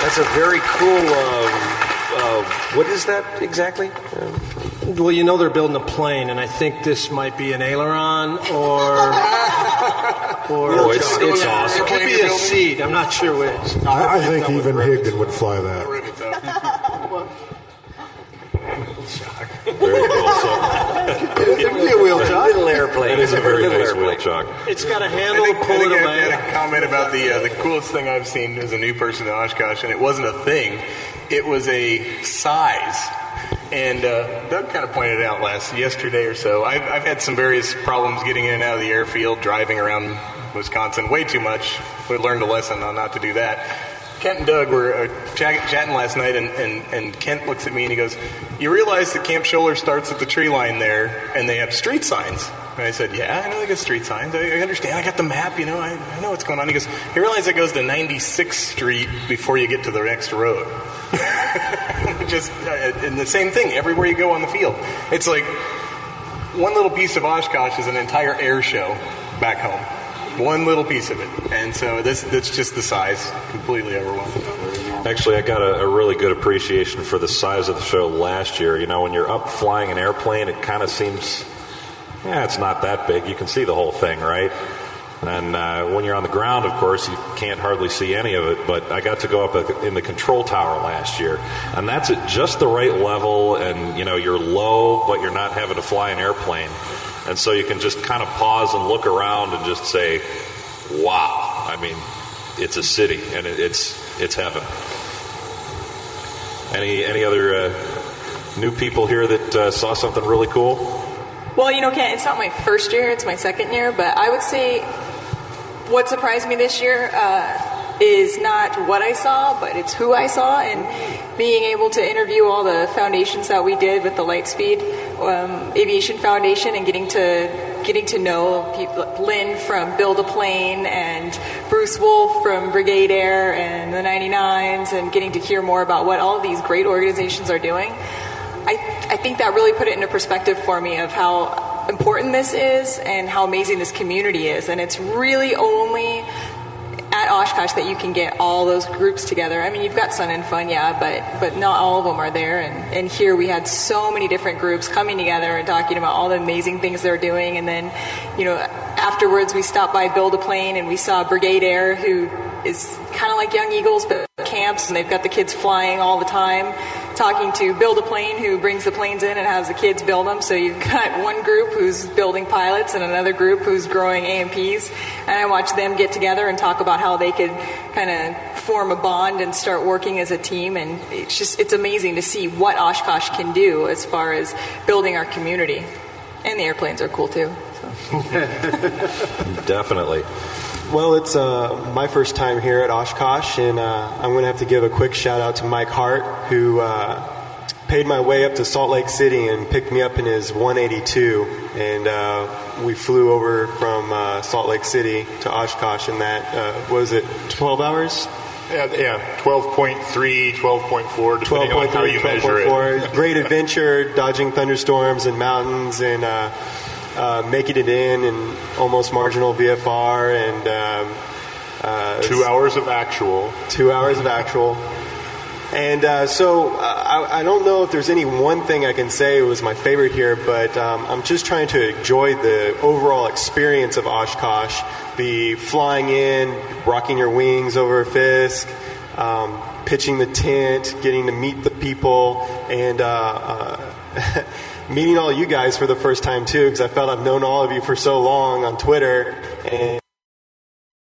That's a very cool. Um, uh, what is that exactly? Well, you know they're building a plane, and I think this might be an aileron or. <laughs> or Oh, it's- it's awesome. It could be a seat. I'm not sure which. I, I think even Higdon would fly that. Very cool. <laughs> So, It could be a wheel chuck. Little airplane. That is a very nice airplane. wheel chuck. It's got a handle think, to I think it I had a comment about the uh, the coolest thing I've seen as a new person in Oshkosh, and it wasn't a thing; it was a size. And uh, Doug kind of pointed out last yesterday or so. I've, I've had some various problems getting in and out of the airfield, driving around Wisconsin way too much. We learned a lesson on not to do that. Kent and Doug were uh, chat- chatting last night, and, and, and Kent looks at me and he goes, "You realize that Camp Scholler starts at the tree line there, and they have street signs." And I said, "Yeah, I know they got street signs. I, I understand. I got the map. You know, I, I know what's going on." He goes, "You realize it goes to 96th Street before you get to the next road." <laughs> Just uh, and the same thing everywhere you go on the field. It's like one little piece of Oshkosh is an entire air show back home. One little piece of it, and so this that's just the size. Completely overwhelming. Actually, I got a, a really good appreciation for the size of the show last year. You know, when you're up flying an airplane, it kind of seems, yeah, it's not that big. You can see the whole thing, right? And uh, when you're on the ground, of course, you can't hardly see any of it. But I got to go up in the control tower last year, and that's at just the right level. And you know, you're low, but you're not having to fly an airplane, and so you can just kind of pause and look around and just say, "Wow!" I mean, it's a city, and it's it's heaven. Any any other uh, new people here that uh, saw something really cool? Well, you know, Kent, it's not my first year; it's my second year. But I would say what surprised me this year uh, is not what I saw, but it's who I saw, and being able to interview all the foundations that we did with the Lightspeed um, Aviation Foundation, and getting to getting to know people, Lynn from Build a Plane and Bruce Wolf from Brigade Air and the 99s, and getting to hear more about what all these great organizations are doing. I, I think that really put it into perspective for me of how important this is and how amazing this community is. And it's really only at Oshkosh that you can get all those groups together. I mean, you've got Sun and Fun, yeah, but but not all of them are there. And, and here we had so many different groups coming together and talking about all the amazing things they're doing. And then, you know, afterwards we stopped by Build a Plane and we saw Brigade Air, who is kind of like Young Eagles, but camps, and they've got the kids flying all the time. Talking to Build a Plane, who brings the planes in and has the kids build them. So you've got <laughs> one group who's building pilots and another group who's growing A&Ps. And I watch them get together and talk about how they could kind of form a bond and start working as a team. And it's just, it's amazing to see what Oshkosh can do as far as building our community. And the airplanes are cool too. <laughs> Definitely. Well, it's uh, my first time here at Oshkosh, and uh, I'm going to have to give a quick shout out to Mike Hart, who uh, paid my way up to Salt Lake City and picked me up in his 182. And uh, we flew over from uh, Salt Lake City to Oshkosh and that, uh, was it, 12 hours? Yeah, yeah, 12.3, 12.4, depending on how you measure it. 12.4. <laughs> Great adventure, dodging thunderstorms and mountains, and uh, making it in and almost marginal VFR, and um, uh, Two hours of actual. Two hours of actual. And uh, so uh, I, I don't know if there's any one thing I can say was my favorite here, but um, I'm just trying to enjoy the overall experience of Oshkosh. The flying in, rocking your wings over Fisk, um, pitching the tent, getting to meet the people, and uh, uh, <laughs> meeting all you guys for the first time too, because I felt I've known all of you for so long on Twitter. And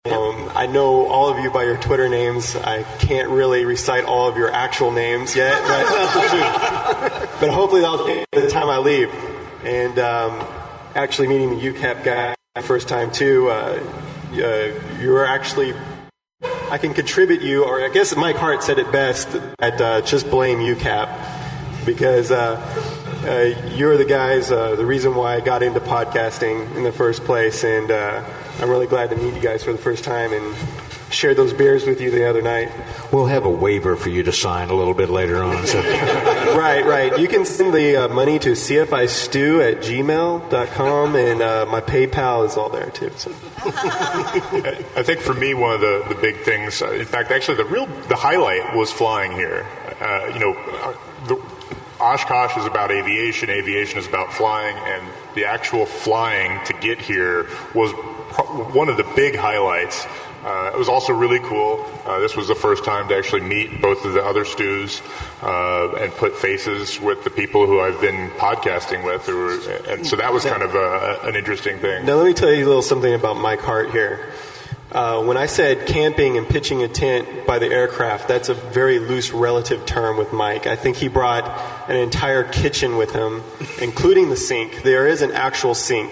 um, I know all of you by your Twitter names. I can't really recite all of your actual names yet, but, but hopefully that'll be the time I leave. And um, actually meeting the UCAP guy first time too. Uh, uh, you were actually. I can contribute you, or I guess Mike Hart said it best at uh, just blame UCAP because uh, you're the guys, uh, the reason why I got into podcasting in the first place, and uh, I'm really glad to meet you guys for the first time and share those beers with you the other night. We'll have a waiver for you to sign a little bit later on. So. <laughs> right, right. You can send the uh, money to cfistew at gmail.com, and uh, my PayPal is all there too. So. <laughs> I think for me, one of the, the big things, uh, in fact, actually, the real the highlight was flying here. Uh, you know, uh, the, Oshkosh is about aviation, aviation is about flying, and the actual flying to get here was one of the big highlights. Uh, it was also really cool. Uh, this was the first time to actually meet both of the other stews uh, and put faces with the people who I've been podcasting with. Were, and so that was kind of a, an interesting thing. Now, let me tell you a little something about Mike Hart here. Uh, when I said camping and pitching a tent by the aircraft, that's a very loose relative term with Mike. I think he brought an entire kitchen with him, including the sink. There is an actual sink.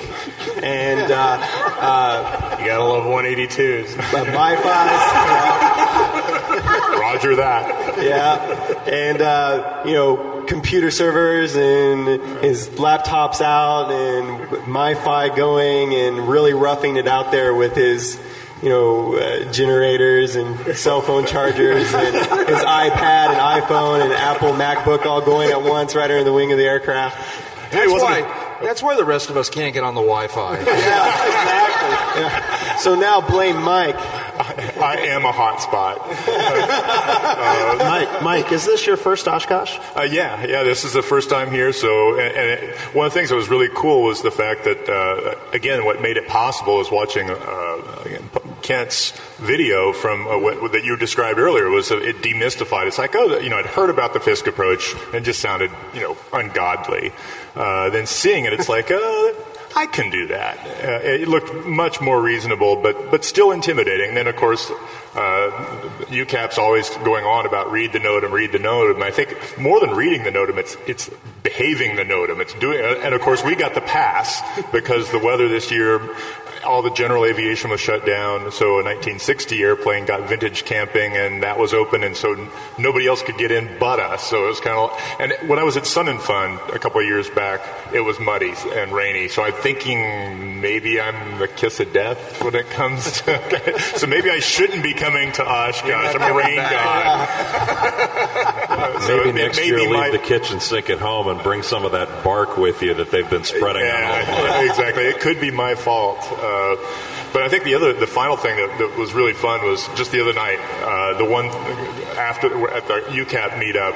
And uh, uh, you gotta love 182s. My fives. Roger that. Yeah. And, uh, you know, computer servers and his laptops out and MiFi going and really roughing it out there with his you know, uh, generators and cell phone chargers and his iPad and iPhone and Apple MacBook all going at once right under the wing of the aircraft. That's why. That's why the rest of us can't get on the Wi-Fi. <laughs> yeah, exactly. Yeah. So now blame Mike. I, I am a hotspot. <laughs> uh, Mike, Mike, is this your first Oshkosh? Uh, yeah, yeah. This is the first time here. So, and, and it, one of the things that was really cool was the fact that, uh, again, what made it possible was watching uh, again, Kent's video from uh, what, that you described earlier was uh, it demystified. It's like, oh, you know, I'd heard about the Fisk approach and just sounded, you know, ungodly. Uh, then seeing it, it's like, <laughs> oh, I can do that. Uh, it looked much more reasonable, but but still intimidating. Then, of course, uh, UCAP's always going on about read the NOTAM, read the NOTAM. And I think more than reading the NOTAM, it's it's behaving the NOTAM. It's doing, and of course, we got the pass because the weather this year all the general aviation was shut down. So a 1960 airplane got vintage camping, and that was open, and so nobody else could get in but us. So it was kind of. And when I was at Sun and Fun a couple of years back, it was muddy and rainy. So I'm thinking maybe I'm the kiss of death when it comes to. <laughs> so maybe I shouldn't be coming to Oshkosh. I'm a rain god. <laughs> so maybe next year leave my... the kitchen sink at home and bring some of that bark with you that they've been spreading yeah, on <laughs> all Exactly. It could be my fault. Uh, but I think the other, the final thing that, that, was really fun was just the other night, uh, the one after at the UCAP meetup,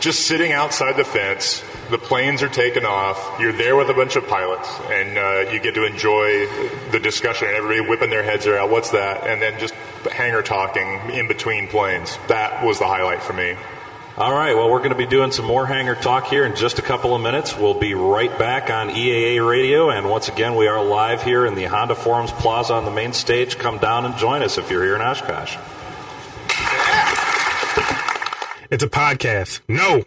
just sitting outside the fence. The planes are taken off. You're there with a bunch of pilots, and uh, you get to enjoy the discussion. And everybody whipping their heads around. What's that? And then just hangar talking in between planes. That was the highlight for me. All right, well, we're going to be doing some more hangar talk here in just a couple of minutes. We'll be right back on EAA Radio, and once again, we are live here in the Honda Forums Plaza on the main stage. Come down and join us if you're here in Oshkosh. It's a podcast. No.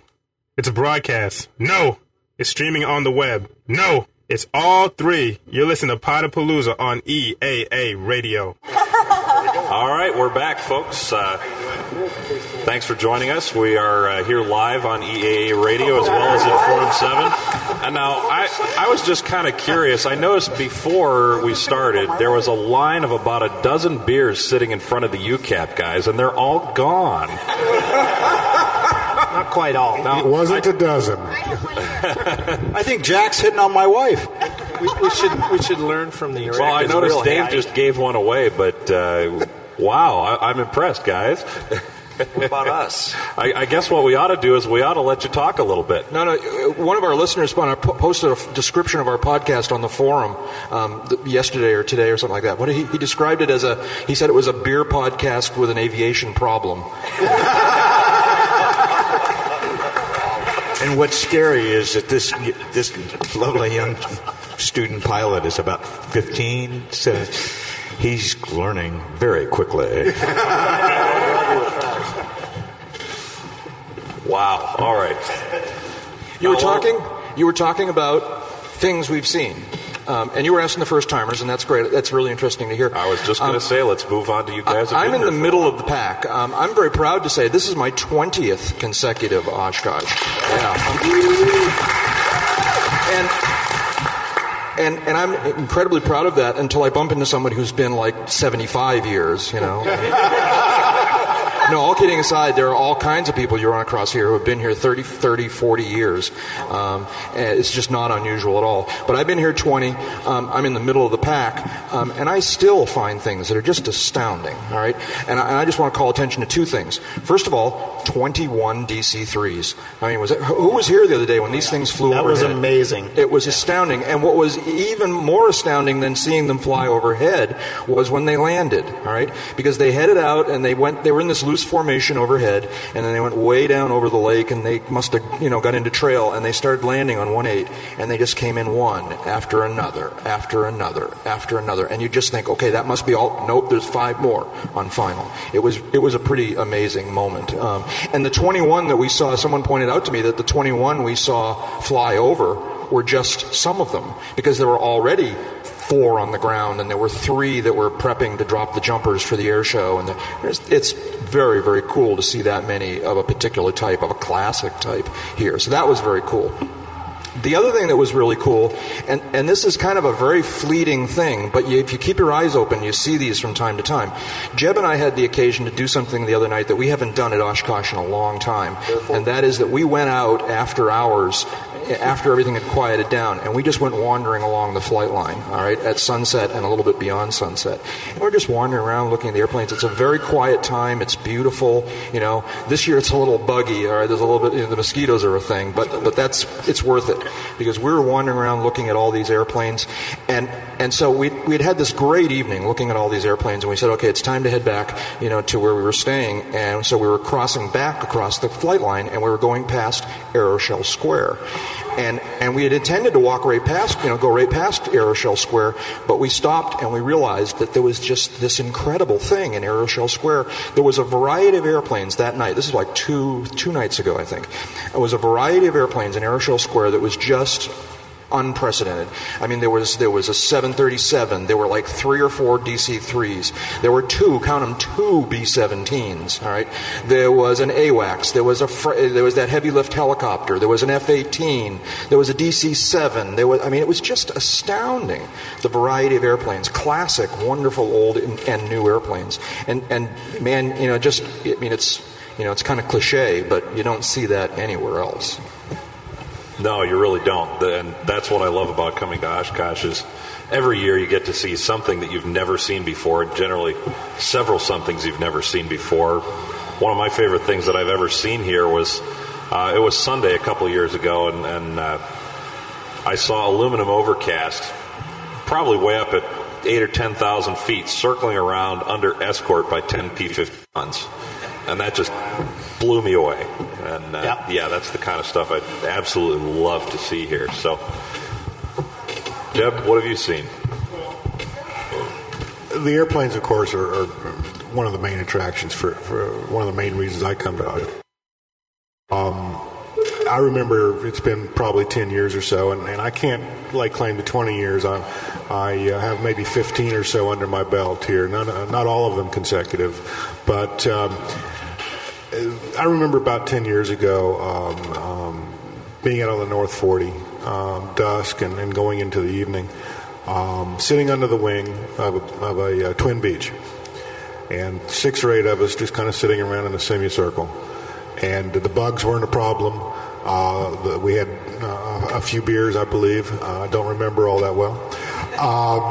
It's a broadcast. No. It's streaming on the web. No. It's all three. You're listening to Podapalooza on EAA Radio. <laughs> all right, we're back, folks. Uh, Thanks for joining us. We are uh, here live on EAA Radio as well as at Forum 7. And now, I, I was just kind of curious. I noticed before we started, there was a line of about a dozen beers sitting in front of the UCAP guys, and they're all gone. Not quite all. Now, it wasn't I, a dozen. I think Jack's hitting on my wife. We, we should we should learn from the. Well, I noticed Dave just gave one away, but uh, wow, I, I'm impressed, guys. What about us? <laughs> I, I, guess what we ought to do is we ought to let you talk a little bit. No, no. One of our listeners posted a description of our podcast on the forum um, yesterday or today or something like that. What he, he described it as a. He said it was a beer podcast with an aviation problem. and what's scary is that this this lovely young student pilot is about 15, so he's learning very quickly. Wow. All right. You were talking. You were talking about things we've seen. Um, and you were asking the first timers, and that's great. That's really interesting to hear. I was just going to um, say, let's move on to you guys. I'm in the middle of the pack. Um, I'm very proud to say this is my 20th consecutive Oshkosh. Yeah. and and and I'm incredibly proud of that until I bump into somebody who's been like 75 years, you know. <laughs> no, all kidding aside, there are all kinds of people you run across here who have been here 30, 30 40 years. Um, it's just not unusual at all. But I've been here 20. Um, I'm in the middle of the pack, um, and I still find things that are just astounding. All right, and I, and I just want to call attention to two things. First of all, 21 DC-3s. I mean, was it, who was here the other day when these things flew That was amazing. It was astounding. And what was even more astounding than seeing them fly overhead was when they landed, all right? Because they headed out and they went, they were in this loose formation overhead, and then they went way down over the lake and they must have, you know, got into trail and they started landing on 1-8 and they just came in one after another, after another, after another. And you just think, okay, that must be all. Nope, there's five more on final. It was, it was a pretty amazing moment. Um, and the 21 that we saw, someone pointed out to me that the 21 we saw fly over were just some of them because there were already four on the ground and there were three that were prepping to drop the jumpers for the air show. And there's, it's very very cool to see that many of a particular type of a classic type here. So that was very cool. The other thing that was really cool, and, and this is kind of a very fleeting thing, but you, if you keep your eyes open, you see these from time to time. Jeb and I had the occasion to do something the other night that we haven't done at Oshkosh in a long time, and that is that we went out after hours, after everything had quieted down, and we just went wandering along the flight line, all right, at sunset and a little bit beyond sunset. And we're just wandering around looking at the airplanes. It's a very quiet time. It's beautiful. You know, this year it's a little buggy. All right, there's a little bit. You know, the mosquitoes are a thing, but but that's it's worth it because we were wandering around looking at all these airplanes, and and so we we'd had this great evening looking at all these airplanes, and we said, okay, it's time to head back, you know, to where we were staying, and so we were crossing back across the flight line, and we were going past Aeroshell Square. And, and we had intended to walk right past, you know, go right past Aeroshell Square, but we stopped and we realized that there was just this incredible thing in Aeroshell Square. There was a variety of airplanes that night. This is like two, two nights ago, I think. It was a variety of airplanes in Aeroshell Square that was just unprecedented. I mean, there was there was a 737. There were like three or four DC-3s. There were two, count them, two B-17s. All right. There was an AWACS. There was a there was that heavy lift helicopter. There was an F-18. There was a DC-7. There was I mean, it was just astounding the variety of airplanes. Classic, wonderful old and, and new airplanes. And and man, you know, just I mean, it's you know, it's kind of cliche, but you don't see that anywhere else. No, you really don't. And that's what I love about coming to Oshkosh is every year you get to see something that you've never seen before. Generally, several somethings you've never seen before. One of my favorite things that I've ever seen here was uh, it was Sunday a couple years ago, and, and uh, I saw aluminum overcast, probably way up at eight or ten thousand feet, circling around under escort by ten P-50 guns, and that just blew me away. And uh, yeah, that's the kind of stuff I'd absolutely love to see here. So, Deb, what have you seen? The airplanes, of course, are, are one of the main attractions for, for one of the main reasons I come to it. Um, I remember it's been probably 10 years or so, and, and I can't lay claim to 20 years. I, I uh, have maybe 15 or so under my belt here, not, uh, not all of them consecutive. But um, I remember about 10 years ago um, um, being out on the North 40, um, dusk, and, and going into the evening, um, sitting under the wing of a, of a uh, twin Beech. And six or eight of us just kind of sitting around in a semicircle. And the bugs weren't a problem. Uh, the, we had uh, a few beers, I believe. Uh, I don't remember all that well. Um,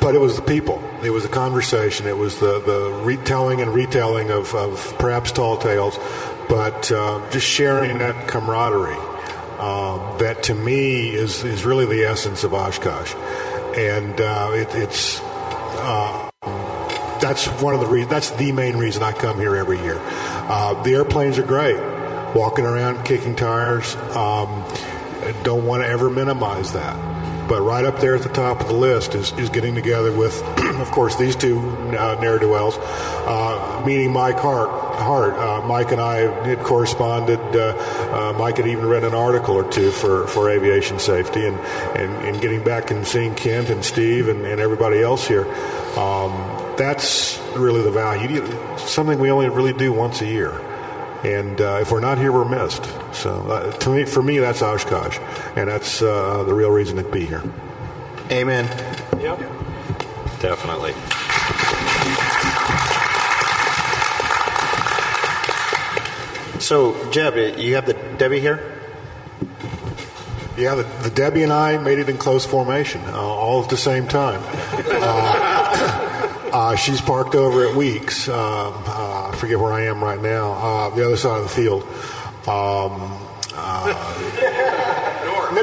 but it was the people. It was the conversation. It was the, the retelling and retelling of, of perhaps tall tales, but uh, just sharing that camaraderie. Um, that to me is, is really the essence of Oshkosh. And uh, it, it's uh, that's one of the reasons. That's the main reason I come here every year. Uh, the airplanes are great. Walking around, kicking tires. Um, don't want to ever minimize that. But right up there at the top of the list is, is getting together with, <clears throat> of course, these two uh, ne'er do wells, uh, meeting Mike Hart. Hart. Uh, Mike and I had corresponded. Uh, uh, Mike had even read an article or two for, for aviation safety, and, and, and getting back and seeing Kent and Steve and, and everybody else here. Um, that's really the value. Something we only really do once a year. And uh, if we're not here, we're missed. So uh, to me, for me, that's Oshkosh, and that's uh, the real reason to be here. Amen. Yep. Definitely. So, Jeb, you have the Debbie here? Yeah, the, the Debbie and I made it in close formation, uh, all at the same time. Uh, uh, she's parked over at Weeks. Uh, uh, I forget where I am right now. Uh, the other side of the field. Um,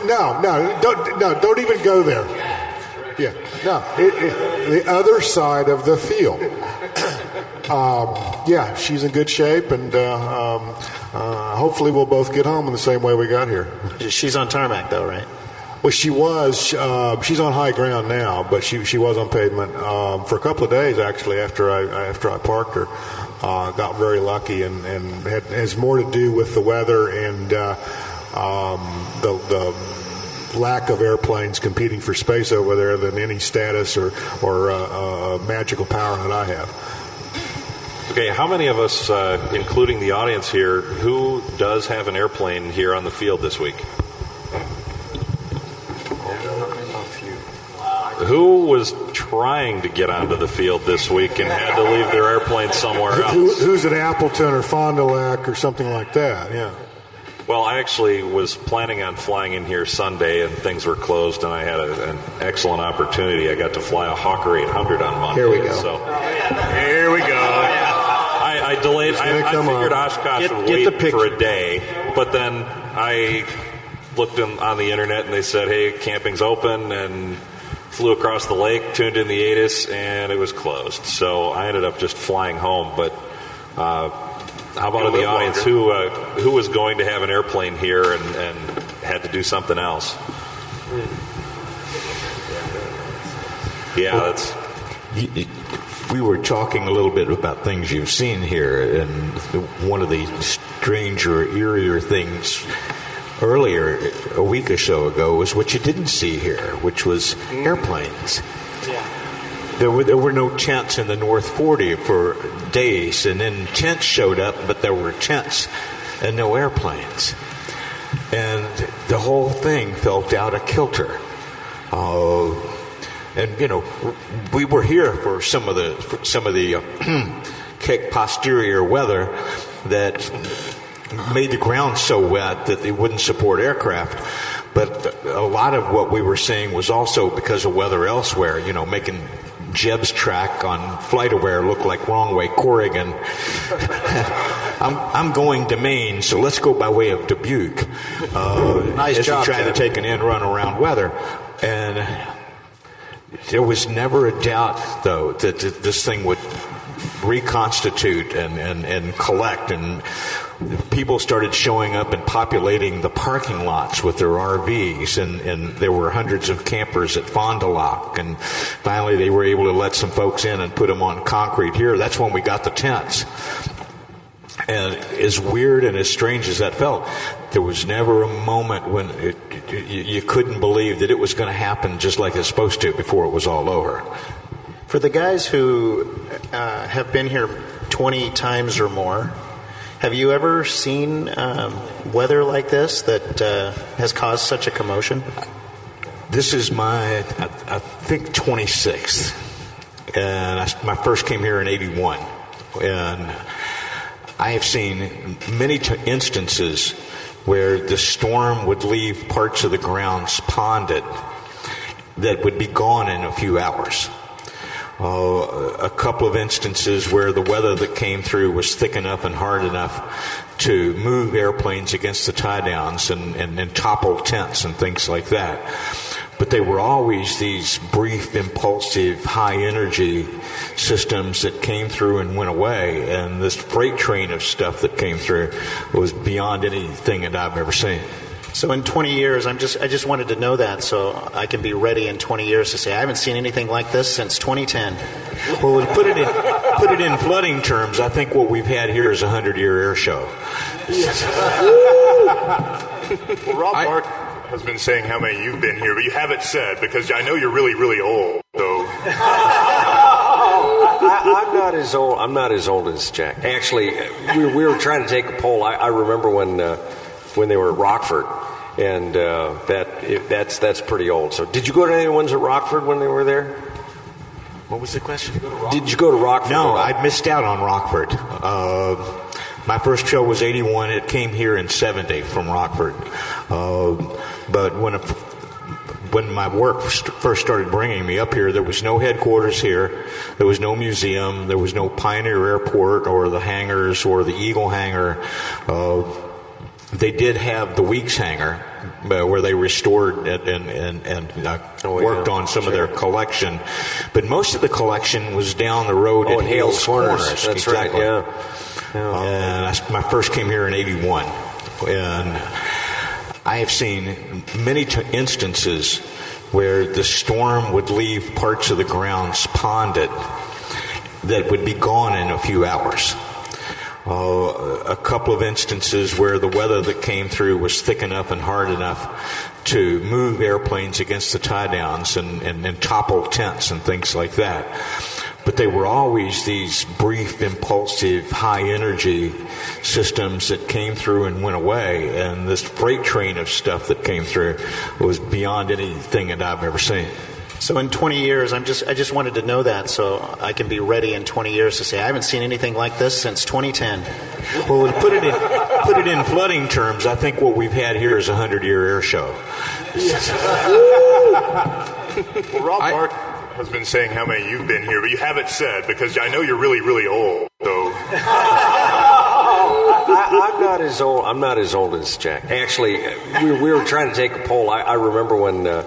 no, no, don't, no, don't even go there. Yeah, no, it, it, the other side of the field. <coughs> um, yeah, she's in good shape, and uh, um, uh, hopefully we'll both get home in the same way we got here. She's on tarmac, though, right? Well, she was. Uh, she's on high ground now, but she she was on pavement um, for a couple of days actually. After I after I parked her, uh, got very lucky, and and had, has more to do with the weather and uh, um, the the lack of airplanes competing for space over there than any status or or uh, uh, magical power that I have. Okay, how many of us, uh, including the audience here, who does have an airplane here on the field this week? Who was trying to get onto the field this week and had to leave their airplane somewhere else? Who, who's at Appleton or Fond du Lac or something like that? Yeah. Well, I actually was planning on flying in here Sunday, and things were closed, and I had a, an excellent opportunity. I got to fly a Hawker 800 on Monday. Here we go. So Here we go. I, I delayed. It's I, gonna I come figured up. Oshkosh Get- would get wait for a day, but then I looked in, on the internet, and they said, "Hey, camping's open," and flew across the lake, tuned in the ATIS, and it was closed. So I ended up just flying home. But uh, how about in the audience longer. who uh, who was going to have an airplane here and, and had to do something else? Yeah, that's. We were talking a little bit about things you've seen here, and one of the stranger, eerier things earlier, a week or so ago, was what you didn't see here, which was airplanes. Yeah. There were, there were no tents in the North 40 for days, and then tents showed up, but there were tents and no airplanes. And the whole thing felt out of kilter. Uh, and you know, we were here for some of the some of the uh, <clears throat> kick posterior weather that made the ground so wet that they wouldn't support aircraft. But a lot of what we were seeing was also because of weather elsewhere. You know, making Jeb's track on FlightAware look like wrong way Corrigan. <laughs> I'm, I'm going to Maine, so let's go by way of Dubuque. Uh, Nice as job, we try to take an end run around weather. And there was never a doubt, though, that th- this thing would reconstitute and, and, and collect. And people started showing up and populating the parking lots with their RVs. And, and there were hundreds of campers at Fond du Lac. And finally, they were able to let some folks in and put them on concrete here. That's when we got the tents. And as weird and as strange as that felt, there was never a moment when it, you couldn't believe that it was going to happen just like it's supposed to before it was all over. For the guys who uh, have been here 20 times or more, have you ever seen um, weather like this that uh, has caused such a commotion? This is my, I, I think, 26th. And I, my first came here in 81. And I have seen many t- instances where the storm would leave parts of the grounds ponded that would be gone in a few hours. Uh, a couple of instances where the weather that came through was thick enough and hard enough to move airplanes against the tie downs and, and, and topple tents and things like that. But they were always these brief, impulsive, high energy systems that came through and went away. And this freight train of stuff that came through was beyond anything that I've ever seen. So in 20 years, I'm just I just wanted to know that so I can be ready in 20 years to say I haven't seen anything like this since 2010. Well, put it in put it in flooding terms, I think what we've had here is a hundred year air show. Well, Rob Mark has been saying how many you've been here, but you haven't said because I know you're really, really old. So I, I'm not as old. I'm not as old as Jack. Actually, we, we were trying to take a poll. I, I remember when uh, when they were at Rockford, and uh, that it, that's that's pretty old. So, did you go to any ones at Rockford when they were there? What was the question? Did you go to Rockford? No, I missed out on Rockford. Uh, my first show was 81. It came here in 70 from Rockford. Uh, but when it, when my work st- first started bringing me up here, there was no headquarters here. There was no museum. There was no Pioneer Airport or the hangars or the Eagle hangar. Uh, they did have the Weeks hangar uh, where they restored it and, and, and uh, worked on some of their collection. But most of the collection was down the road Oh, at in Hales Corners. Corners. That's right, exactly. yeah. And I, my first came here in 81. And I have seen many t- instances where the storm would leave parts of the grounds ponded that would be gone in a few hours. Uh, a couple of instances where the weather that came through was thick enough and hard enough to move airplanes against the tie downs and, and, and topple tents and things like that. But they were always these brief, impulsive, high energy systems that came through and went away. And this freight train of stuff that came through was beyond anything that I've ever seen. So in 20 years, I'm just I just wanted to know that so I can be ready in 20 years to say I haven't seen anything like this since 2010. Well, to put it in put it in flooding terms, I think what we've had here is a hundred year air show. <laughs> Well, Rob Mark has been saying how many you've been here, but you haven't said because I know you're really, really old. So <laughs> I, I'm not as old. I'm not as old as Jack. Actually, we, we were trying to take a poll. I, I remember when uh,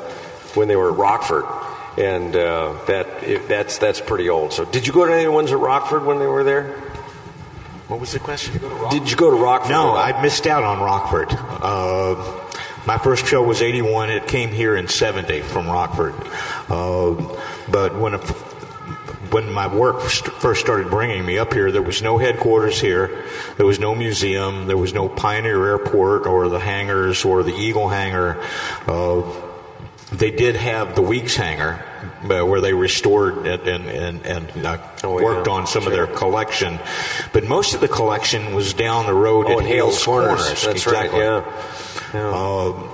when they were at Rockford, and uh, that it, that's that's pretty old. So, did you go to any ones at Rockford when they were there? What was the question? Did you go to Rockford? No, I missed out on Rockford. Uh, my first show was 81. It came here in 70 from Rockford. Uh, but when it, when my work st- first started bringing me up here, there was no headquarters here. There was no museum. There was no Pioneer Airport or the hangars or the Eagle hangar. Uh, they did have the Weeks hangar uh, where they restored it and, and, and uh, worked on some of their collection. But most of the collection was down the road Oh, at in Hales Corners. That's exactly. right. Yeah. Um,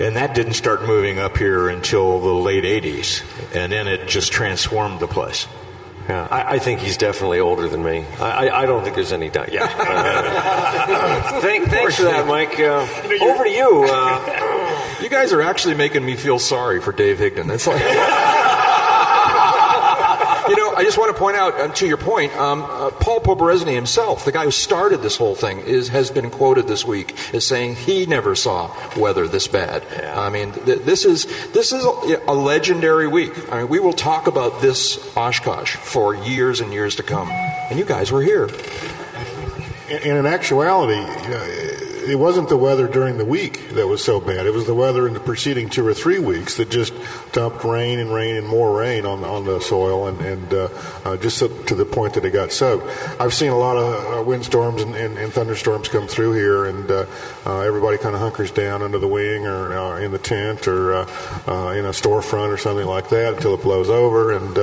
and that didn't start moving up here until the late 80s. And then it just transformed the place. Yeah, I, I think he's definitely older than me. I, I, I don't think there's any doubt. Yeah. <laughs> Thank, thanks for that, Mike. Uh, over to you. Uh, You guys are actually making me feel sorry for Dave Higdon. It's like. <laughs> You know, I just want to point out, um, to your point, um, uh, Paul Poberezny himself, the guy who started this whole thing, is has been quoted this week as saying he never saw weather this bad. I mean, th- this is this is a, a legendary week. I mean, we will talk about this Oshkosh for years and years to come, and you guys were here. And in actuality, you know, it wasn't the weather during the week that was so bad. It was the weather in the preceding two or three weeks that just dumped rain and rain and more rain on on the soil, and, and uh, uh, just so, to the point that it got soaked. I've seen a lot of uh, windstorms and, and, and thunderstorms come through here, and uh, uh, everybody kind of hunkers down under the wing or uh, in the tent or in a storefront or something like that until it blows over, and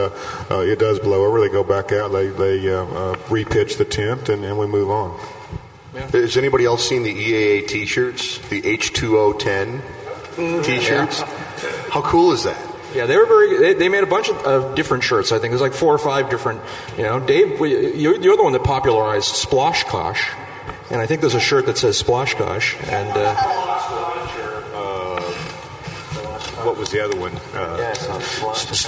it does blow over. They go back out, they they repitch the tent, and, and we move on. Has anybody else seen the EAA T-shirts, the H2O10 T-shirts? How cool is that? Yeah, they were very. They, they made a bunch of, different shirts. I think there's like four or five different. You know, Dave, you're, you're the one that popularized Sploshkosh, and I think there's a shirt that says Sploshkosh. And uh, What was the other one? Uh,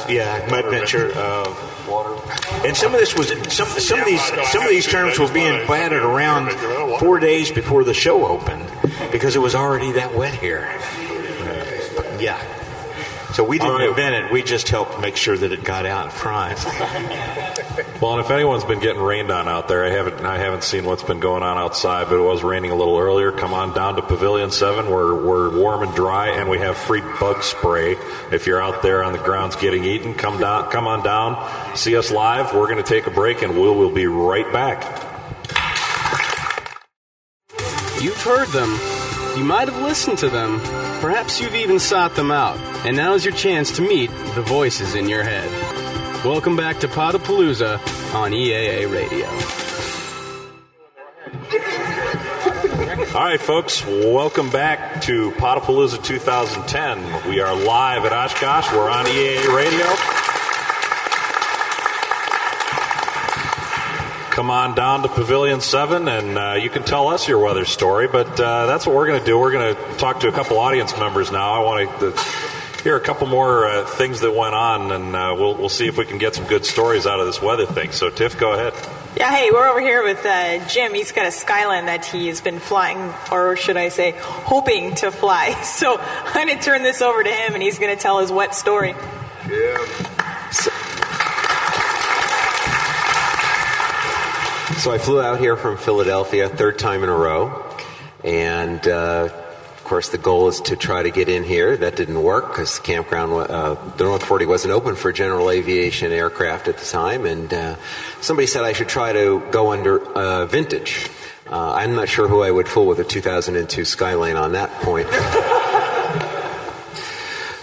yeah, mud venture. Uh, and some of this was some some of these some of these terms were being batted around four days before the show opened because it was already that wet here. Uh, yeah. So we didn't invent it. We just helped make sure that it got out in front. <laughs> Well, and if anyone's been getting rained on out there, I haven't I haven't seen what's been going on outside, but it was raining a little earlier. Come on down to Pavilion Seven. We're we're warm and dry, and we have free bug spray. If you're out there on the grounds getting eaten, come down, come on down, see us live. We're going to take a break, and we'll we'll be right back. You've heard them. You might have listened to them. Perhaps you've even sought them out. And now is your chance to meet the voices in your head. Welcome back to Podapalooza on EAA Radio. All right, folks, welcome back to Podapalooza 2010. We are live at Oshkosh. We're on EAA Radio. Come on down to Pavilion 7 and uh, you can tell us your weather story, but uh, that's what we're going to do. We're going to talk to a couple audience members now. I want to hear a couple more uh, things that went on, and uh, we'll, we'll see if we can get some good stories out of this weather thing. So, Tiff, go ahead. Yeah, hey, we're over here with uh, Jim. He's got a Skyline that he has been flying, or should I say, hoping to fly. <laughs> So I'm going to turn this over to him, and he's going to tell his wet story. Yeah. So, so I flew out here from Philadelphia, third time in a row, and uh, of course the goal is to try to get in here. That didn't work because the campground, uh, the North 40 wasn't open for general aviation aircraft at the time, and uh, somebody said I should try to go under uh, vintage. Uh, I'm not sure who I would fool with a 2002 Skyline on that point.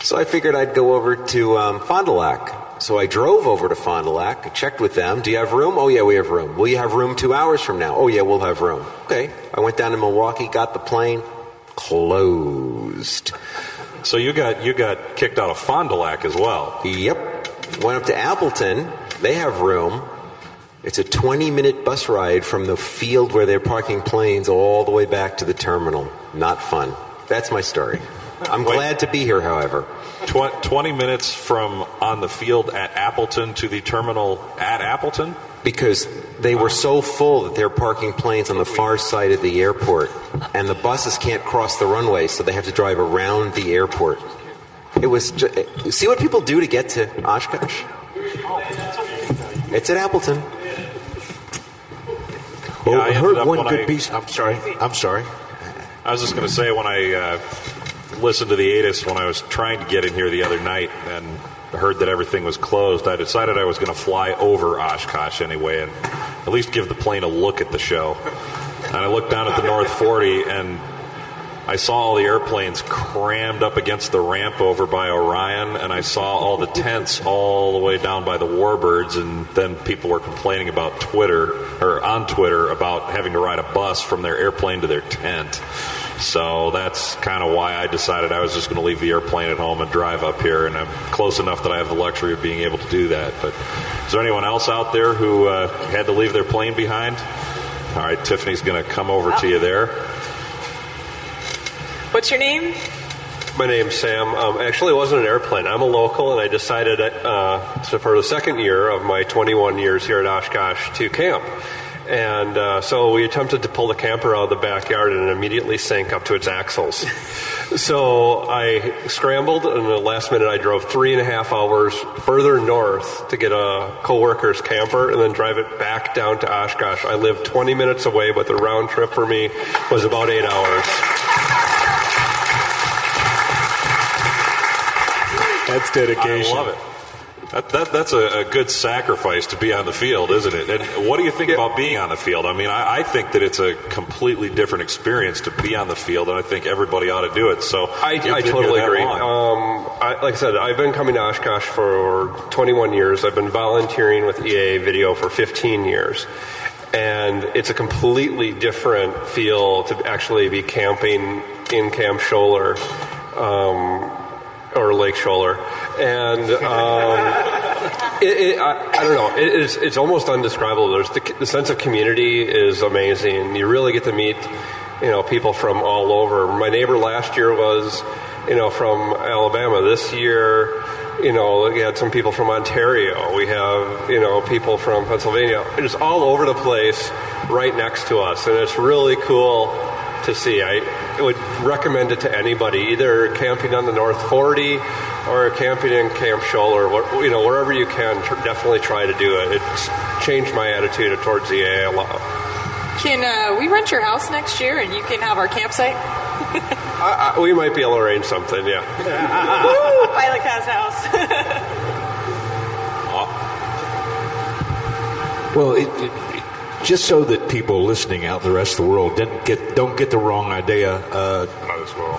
so I figured I'd go over to um, Fond du Lac. So I drove over to Fond du Lac, checked with them. Do you have room? Oh, yeah, we have room. Will you have room two hours from now? Oh, yeah, we'll have room. Okay. I went down to Milwaukee, got the plane, closed. So you got you got kicked out of Fond du Lac as well. Yep. Went up to Appleton. They have room. It's a 20 minute bus ride from the field where they're parking planes all the way back to the terminal. Not fun. That's my story. I'm Wait. glad to be here, however. Tw- 20 minutes from on the field at Appleton to the terminal at Appleton? Because they were so full that they're parking planes on the far side of the airport, and the buses can't cross the runway, so they have to drive around the airport. It was. Ju- see what people do to get to Oshkosh. It's at Appleton. Yeah, I I heard one good I- piece. I'm sorry. I'm sorry. I was just going to say when I uh, listened to the ATIS when I was trying to get in here the other night and heard that everything was closed, I decided I was going to fly over Oshkosh anyway and at least give the plane a look at the show. And I looked down at the North 40 and I saw all the airplanes crammed up against the ramp over by Orion, and I saw all the tents all the way down by the Warbirds, and then people were complaining about Twitter or on Twitter about having to ride a bus from their airplane to their tent. So that's kind of why I decided I was just going to leave the airplane at home and drive up here, and I'm close enough that I have the luxury of being able to do that. But is there anyone else out there who uh, had to leave their plane behind? All right, Tiffany's going to come over to you there. What's your name? My name's Sam. Um, actually, it wasn't an airplane. I'm a local, and I decided uh, so for the second year of my 21 years here at Oshkosh to camp. And uh, so we attempted to pull the camper out of the backyard, and it immediately sank up to its axles. <laughs> so I scrambled, and the last minute I drove three and a half hours further north to get a coworker's camper, and then drive it back down to Oshkosh. I lived 20 minutes away, but the round trip for me was about eight hours. That's dedication. I love it. That, that, that's a, a good sacrifice to be on the field, isn't it? And what do you think about being on the field? I mean, I, I think that it's a completely different experience to be on the field, and I think everybody ought to do it. So I, I totally agree. Um, I, like I said, I've been coming to Oshkosh for 21 years. I've been volunteering with EAA Video for 15 years. And it's a completely different feel to actually be camping in Camp Scholler um, or Lake Scholler. And um, it, it, I, I don't know, it, it's, it's almost indescribable. There's the, the sense of community is amazing. You really get to meet you know, people from all over. My neighbor last year was, you know, from Alabama. This year, you know, we had some people from Ontario. We have, you know, people from Pennsylvania. It's all over the place right next to us. And it's really cool to see. I would recommend it to anybody, either camping on the North 40 or camping in Camp Scholler, or, you know, wherever you can, tr- definitely try to do it. It's changed my attitude towards the AA a lot. Can uh, we rent your house next year and you can have our campsite? <laughs> I, I, we might be able to arrange something, yeah. <laughs> Woo! Pilot Cast House. <laughs> Well, it, it, just so that people listening out in the rest of the world didn't get don't get the wrong idea. Uh,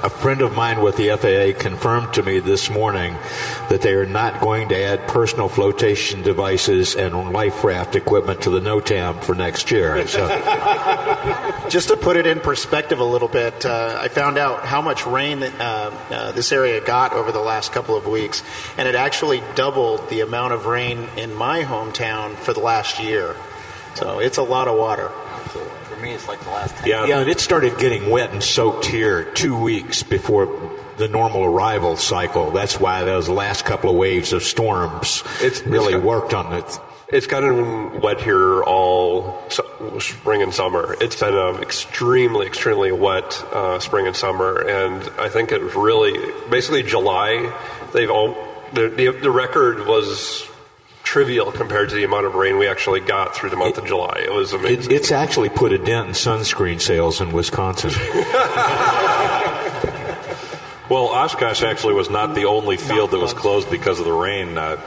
A friend of mine with the FAA confirmed to me this morning that they are not going to add personal flotation devices and life raft equipment to the NOTAM for next year. So, <laughs> Just to put it in perspective a little bit, uh, I found out how much rain that, uh, uh, this area got over the last couple of weeks, and it actually doubled the amount of rain in my hometown for the last year. So it's a lot of water. For me, it's like the last yeah, yeah, and it started getting wet and soaked here two weeks before the normal arrival cycle. That's why those last couple of waves of storms It's- really it's- worked on it. It's gotten wet here all spring and summer. It's been an extremely, extremely wet uh, spring and summer, and I think it was really basically July. They've all the, the the record was trivial compared to the amount of rain we actually got through the month of July. It was amazing. It, it's actually put a dent in sunscreen sales in Wisconsin. <laughs> Well, Oshkosh actually was not the only field that was closed because of the rain. Uh,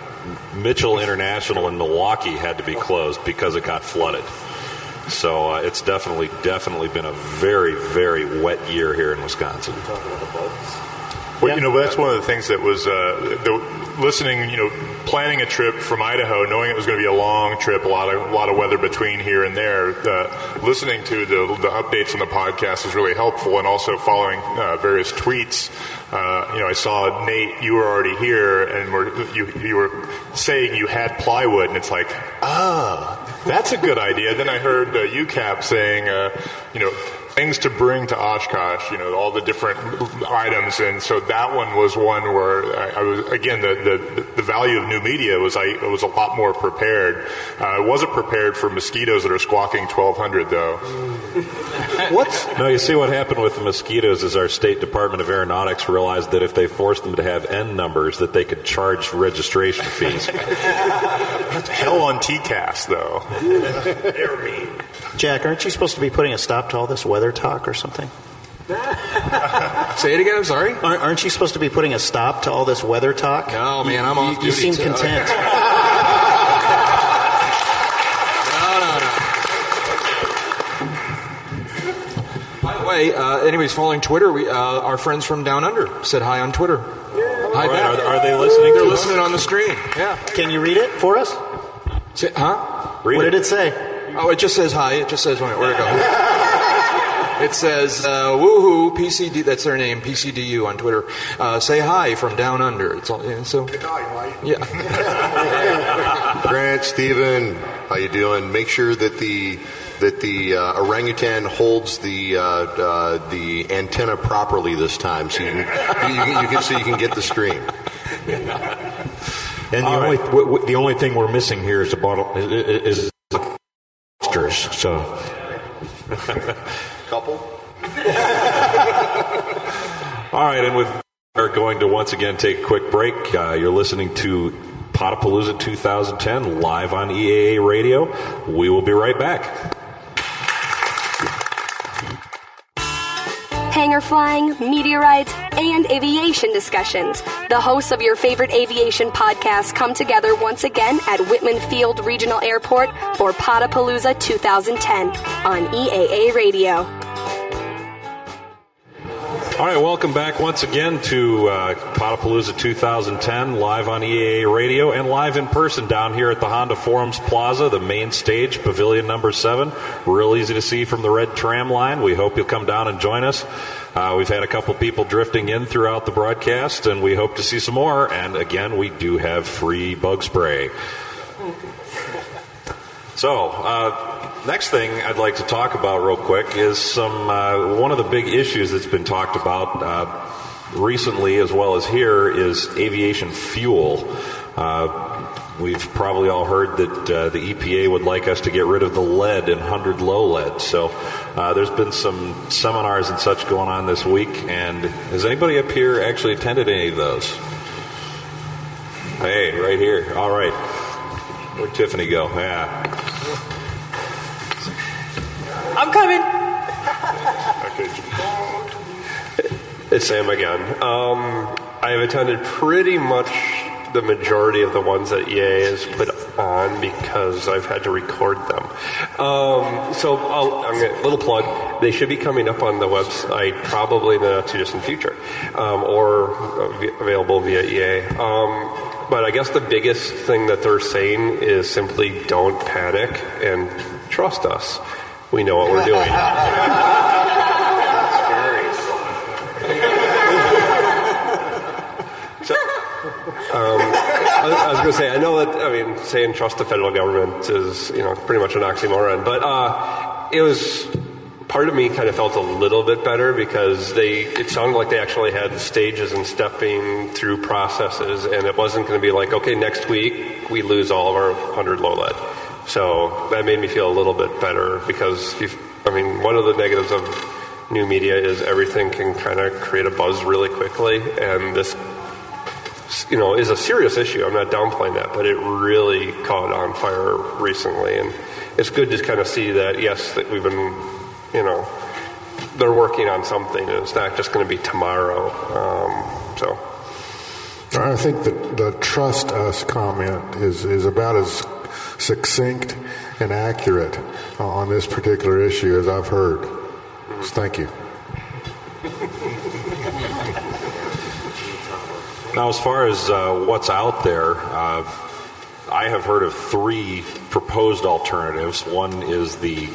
Mitchell International in Milwaukee had to be closed because it got flooded. So uh, it's definitely, definitely been a very, very wet year here in Wisconsin. Well, you know, that's one of the things that was uh, the, listening. You know, planning a trip from Idaho, knowing it was going to be a long trip, a lot of a lot of weather between here and there. Uh, listening to the, the updates on the podcast is really helpful, and also following uh, various tweets. Uh, you know, I saw Nate. You were already here, and were, you you were saying you had plywood, and it's like, ah, that's a good idea. Then I heard uh, UCAP saying, uh, you know, things to bring to Oshkosh, you know, all the different items. And so that one was one where I, I was, again, the, the, the value of new media was I was a lot more prepared. Uh, I wasn't prepared for mosquitoes that are squawking 1200 though. <laughs> what? no? You see what happened with the mosquitoes is our State Department of Aeronautics realized that if they forced them to have N numbers, that they could charge registration fees. <laughs> Hell on TCAS though. They're mean. Jack, aren't you supposed to be putting a stop to all this weather talk or something? <laughs> Say it again. I'm sorry. Aren't, aren't you supposed to be putting a stop to all this weather talk? No, man, I'm You- off You, duty seem too. content. <laughs> By the way, uh, anybody's following Twitter, we, uh, our friends from Down Under said hi on Twitter. Hi Right, back. are- are they listening They're to us? listening on the screen. Yeah. Can you read it for us? Say, huh? what did it say? Oh, it just says hi. It just says where where'd it go? <laughs> it says uh, woohoo PCD. That's their name, PCDU on Twitter. Uh, say hi from Down Under. It's all. Yeah, so yeah. <laughs> Grant, Steven, how you doing? Make sure that the that the uh, orangutan holds the uh, uh, the antenna properly this time, so you can, you, can, you can so you can get the stream. And the only w- w- the only thing we're missing here is a bottle is, is lobsters. So <laughs> Couple. <laughs> All right, and with are going to once again take a quick break. Uh, you're listening to Podapalooza 2010 live on EAA Radio. We will be right back. Hangar flying, meteorites, and aviation discussions. The hosts of your favorite aviation podcasts come together once again at Wittman Field Regional Airport for Podapalooza 2010 on EAA Radio. All right, welcome back once again to uh, Podapalooza 2010, live on EAA Radio and live in person down here at the Honda Forums Plaza, the main stage, Pavilion number seven. Real easy to see from the red tram line. We hope you'll come down and join us. Uh, we've had a couple people drifting in throughout the broadcast, and we hope to see some more. And again, we do have free bug spray. So, uh, next thing I'd like to talk about real quick is some uh, one of the big issues that's been talked about uh, recently, as well as here, is aviation fuel. Uh, we've probably all heard that uh, the EPA would like us to get rid of the lead and 100 low lead. So, uh, there's been some seminars and such going on this week. And has anybody up here actually attended any of those? Hey, right here. All right. Where'd Tiffany go? Yeah. I'm coming. It's Sam again. Um, I have attended pretty much the majority of the ones that EAA has put on because I've had to record them. Um, so gonna, little plug. They should be coming up on the website probably in the not too distant future, um, or uh, available via EAA. Um, but I guess the biggest thing that they're saying is simply don't panic and trust us. We know what we're doing. <laughs> So, um, I, I was going to say, I know that, I mean, saying trust the federal government is, you know, pretty much an oxymoron, but uh, it was, part of me kind of felt a little bit better because they, it sounded like they actually had stages and stepping through processes, and it wasn't going to be like, okay, next week we lose all of our 100 low lead. So that made me feel a little bit better because, I mean, one of the negatives of new media is everything can kind of create a buzz really quickly, and this you know, is a serious issue. I'm not downplaying that, but it really caught on fire recently, and it's good to kind of see that yes, that we've been, you know, they're working on something, and it's not just going to be tomorrow. Um, so. I think that the trust us comment is, is about as succinct and accurate uh, on this particular issue as I've heard. So thank you. Now, as far as uh, what's out there, uh, I have heard of three proposed alternatives. One is the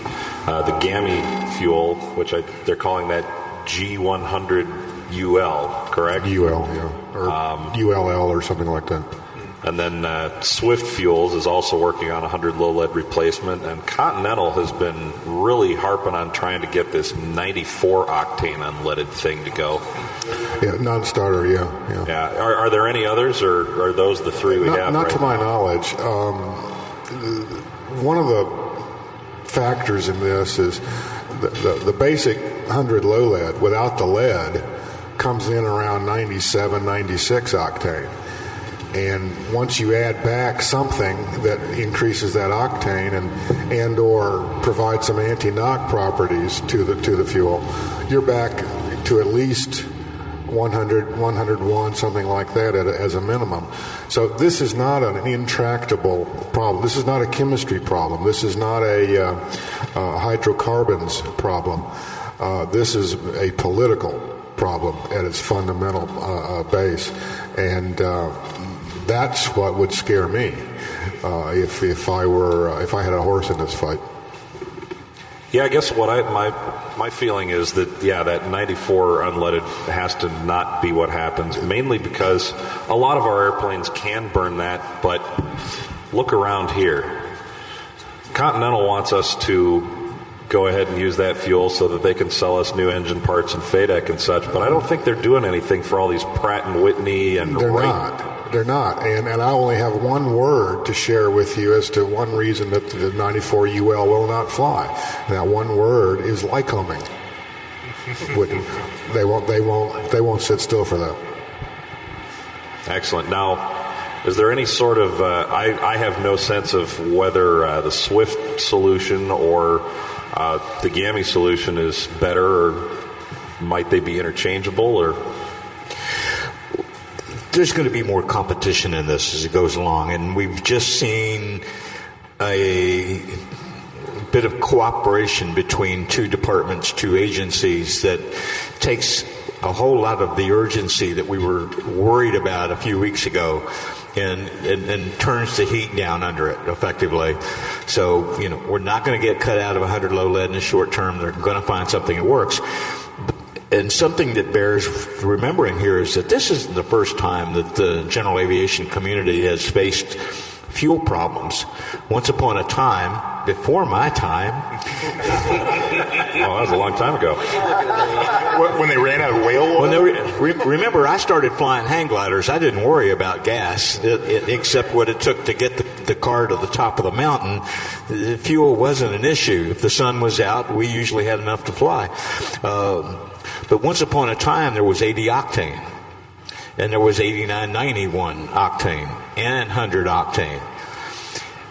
uh, the GAMI fuel, which I, they're calling that G100 UL, correct? UL, yeah, or ULL or something like that. And then uh, Swift Fuels is also working on a 100 low lead replacement, and Continental has been really harping on trying to get this 94 octane unleaded thing to go. Yeah, non-starter. Yeah, yeah. Yeah. Are, are there any others, or are those the three we not, have? not right to my knowledge. Um, one of the factors in this is the, the, the basic 100 low lead without the lead comes in around 97, 96 octane. And once you add back something that increases that octane and and or provides some anti-knock properties to the to the fuel, you're back to at least 100, 101, something like that as a minimum. So this is not an intractable problem. This is not a chemistry problem. This is not a uh, uh, hydrocarbons problem. Uh, this is a political problem at its fundamental uh, uh, base, and uh, that's what would scare me if if I were if I had a horse in this fight. Yeah, I guess what I my my feeling is that yeah, that 94 unleaded has to not be what happens. Mainly because a lot of our airplanes can burn that, but look around here. Continental wants us to go ahead and use that fuel so that they can sell us new engine parts and FADEC and such. But I don't think they're doing anything for all these Pratt and Whitney and They're not. They're not. And, and I only have one word to share with you as to one reason that the 94 UL will not fly. And that one word is Lycoming. <laughs> Wouldn't- they won't. They won't. They won't sit still for that. Excellent. Now, is there any sort of? Uh, I, I have no sense of whether uh, the Swift solution or uh, the GAMI solution is better, or might they be interchangeable, or there's going to be more competition in this as it goes along, and we've just seen a bit of cooperation between two departments, two agencies that takes a whole lot of the urgency that we were worried about a few weeks ago and, and, and turns the heat down under it effectively. So, you know, we're not going to get cut out of 100 low lead in the short term. They're going to find something that works. And something that bears remembering here is that this isn't the first time that the general aviation community has faced fuel problems. Once upon a time, before my time, <laughs> oh, that was a long time ago. When they ran out of whale oil? Re- re- remember, I started flying hang gliders. I didn't worry about gas, it, it, except what it took to get the, the car to the top of the mountain. The fuel wasn't an issue. If the sun was out, we usually had enough to fly. Um, but once upon a time, there was 80 octane, and there was 8991 octane, and 100 octane.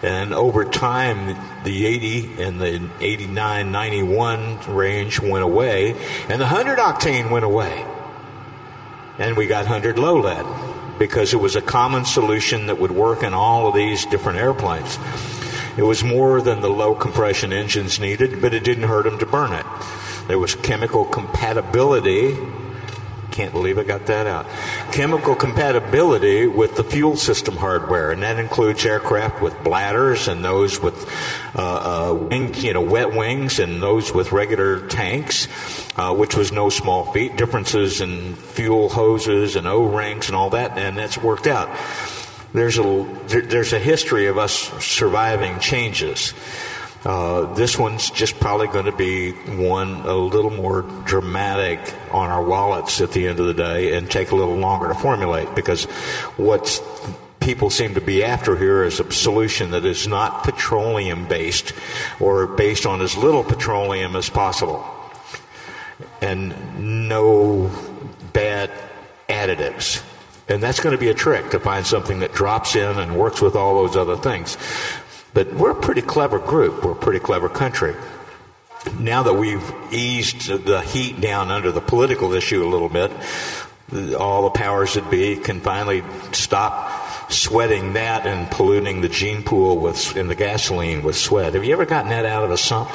And over time, the 80 and the 89, 91 range went away, and the 100 octane went away. And we got 100 low lead. because it was a common solution that would work in all of these different airplanes. It was more than the low compression engines needed, but it didn't hurt them to burn it. There was chemical compatibility. Can't believe I got that out. Chemical compatibility with the fuel system hardware, and that includes aircraft with bladders and those with uh, uh, wing, you know, wet wings and those with regular tanks, uh, which was no small feat. Differences in fuel hoses and O-rings and all that, and that's worked out. There's a there's a history of us surviving changes. Uh, this one's just probably going to be one a little more dramatic on our wallets at the end of the day and take a little longer to formulate because what people seem to be after here is a solution that is not petroleum based or based on as little petroleum as possible and no bad additives. And that's going to be a trick to find something that drops in and works with all those other things. But we're a pretty clever group. We're a pretty clever country. Now that we've eased the heat down under the political issue a little bit, all the powers that be can finally stop sweating that and polluting the gene pool with in the gasoline with sweat. Have you ever gotten that out of a sump?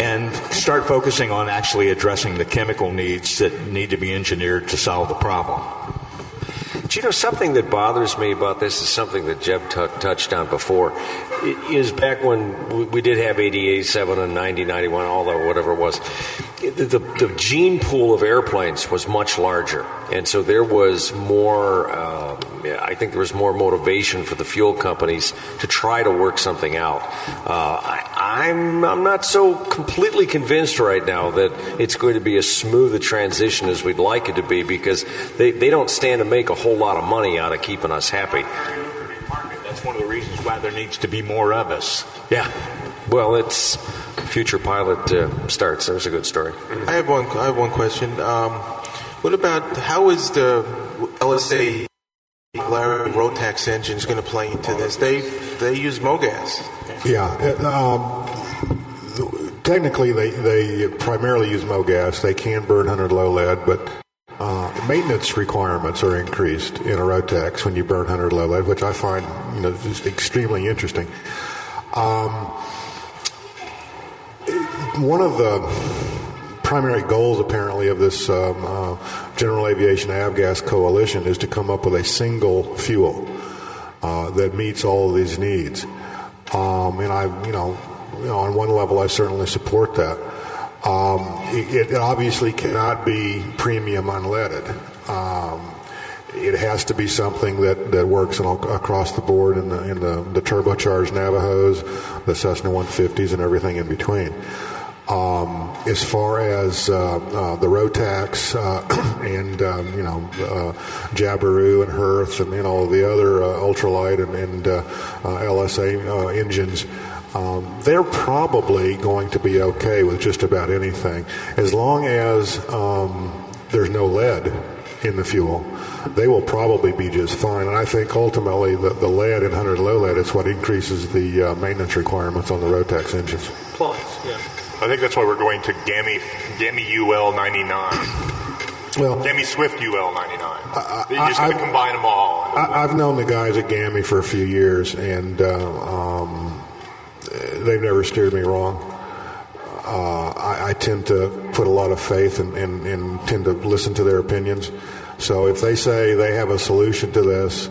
And start focusing on actually addressing the chemical needs that need to be engineered to solve the problem. You know something that bothers me about this is something that Jeb t- touched on before? It is back when we, we did have 88, 7, and 90, 91, all that, whatever it was. The, the, gene pool of airplanes was much larger, and so there was more. Um, I think there was more motivation for the fuel companies to try to work something out. Uh, I, I'm I'm not so completely convinced right now that it's going to be as smooth a transition as we'd like it to be because they, they don't stand to make a whole lot of money out of keeping us happy. That's one of the reasons why there needs to be more of us. Yeah. Well, it's future pilot uh, starts. There's a good story. I have one. I have one question. Um, what about how is the LSA Larry Rotax engines going to play into this? They they use MoGas. Yeah. Um, technically, they, they primarily use MoGas. They can burn 100 low lead, but uh, maintenance requirements are increased in a Rotax when you burn 100 low lead, which I find you know just extremely interesting. Um, one of the primary goals, apparently, of this um, uh, General Aviation Avgas Coalition is to come up with a single fuel uh, that meets all of these needs. Um, and I, you know, you know, on one level, I certainly support that. Um, it, it, obviously cannot be premium unleaded. Um, it has to be something that, that works all, across the board in the in the, the turbocharged Navajos, the Cessna 150s, and everything in between. Um, as far as uh, uh, the Rotax uh, <clears throat> and um, you know uh, Jabiru and Hirth and you know the other uh, ultralight and, and uh, LSA engines, um, they're probably going to be okay with just about anything as long as um, there's no lead in the fuel. They will probably be just fine. And I think ultimately the, the lead in 100 low lead is what increases the maintenance requirements on the Rotax engines. Plus, yeah. I think that's why we're going to GAMI, GAMI UL 99. Well, GAMI Swift UL 99. I, You're just going to combine them all. I, have known the guys at GAMI for a few years, and uh, um, they've never steered me wrong. Uh, I, I, tend to put a lot of faith and, and, and tend to listen to their opinions. So if they say they have a solution to this,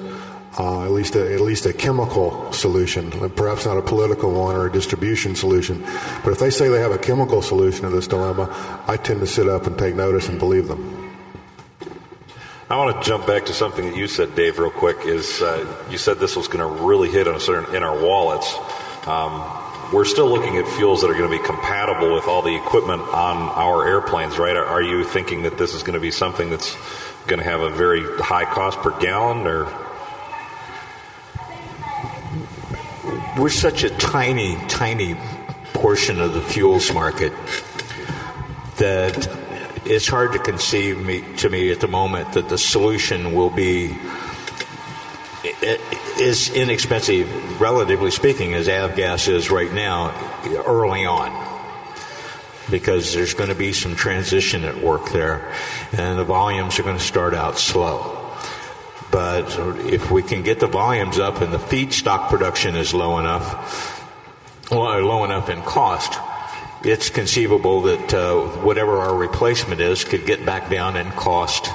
uh, at least a, at least a chemical solution, perhaps not a political one or a distribution solution. But if they say they have a chemical solution to this dilemma, I tend to sit up and take notice and believe them. I want to jump back to something that you said, Dave, real quick. Is uh, you said this was going to really hit us in our wallets. Um, we're still looking at fuels that are going to be compatible with all the equipment on our airplanes, right? Are, are you thinking that this is going to be something that's going to have a very high cost per gallon, or we're such a tiny, tiny portion of the fuels market that it's hard to conceive me, to me at the moment that the solution will be as inexpensive, relatively speaking, as avgas is right now, early on. Because there's going to be some transition at work there, and the volumes are going to start out slow But if we can get the volumes up and the feedstock production is low enough, well, low enough in cost, it's conceivable that uh, whatever our replacement is could get back down in cost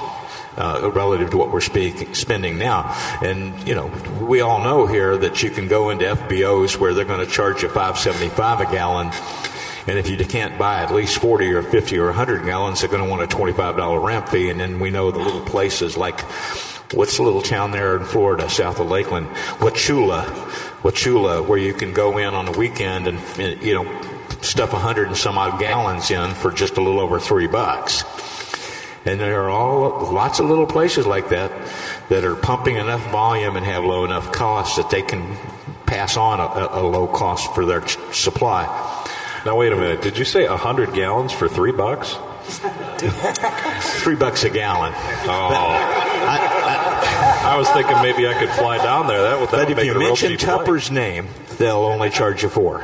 uh, relative to what we're speak, spending now. And you know, we all know here that you can go into FBOs where they're going to charge you 5.75 a gallon. And if you can't buy at least 40 or 50 or 100 gallons, they're going to want a $25 ramp fee. And then we know the little places like, what's the little town there in Florida, south of Lakeland? Wauchula. Wauchula, where you can go in on the weekend and, you know, stuff 100 and some odd gallons in for just a little over three bucks. And there are all lots of little places like that that are pumping enough volume and have low enough costs that they can pass on a, a low cost for their supply. Now wait a minute. Did you say hundred gallons for three bucks? three bucks a gallon. Oh. I, I, I, was thinking maybe I could fly down there. That would. That but would if you mention Tupper's flight. name, they'll only charge you four.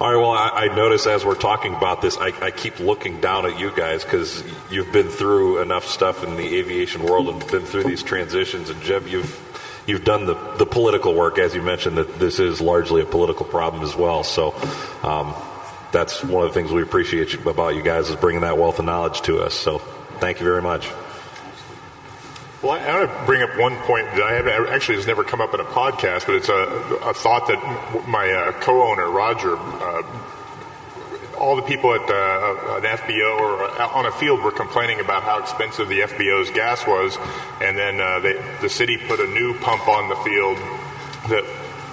All right. Well, I, I notice as we're talking about this, I, I keep looking down at you guys because you've been through enough stuff in the aviation world and been through these transitions. And Jeb, you've you've done the the political work, as you mentioned, that this is largely a political problem as well. So. Um, that's one of the things we appreciate about you guys is bringing that wealth of knowledge to us. So, thank you very much. Well, I, I want to bring up one point that I haven't actually has never come up in a podcast, but it's a, a thought that my uh, co-owner Roger, uh, all the people at uh, an FBO or on a field were complaining about how expensive the FBO's gas was, and then uh, they, the city put a new pump on the field that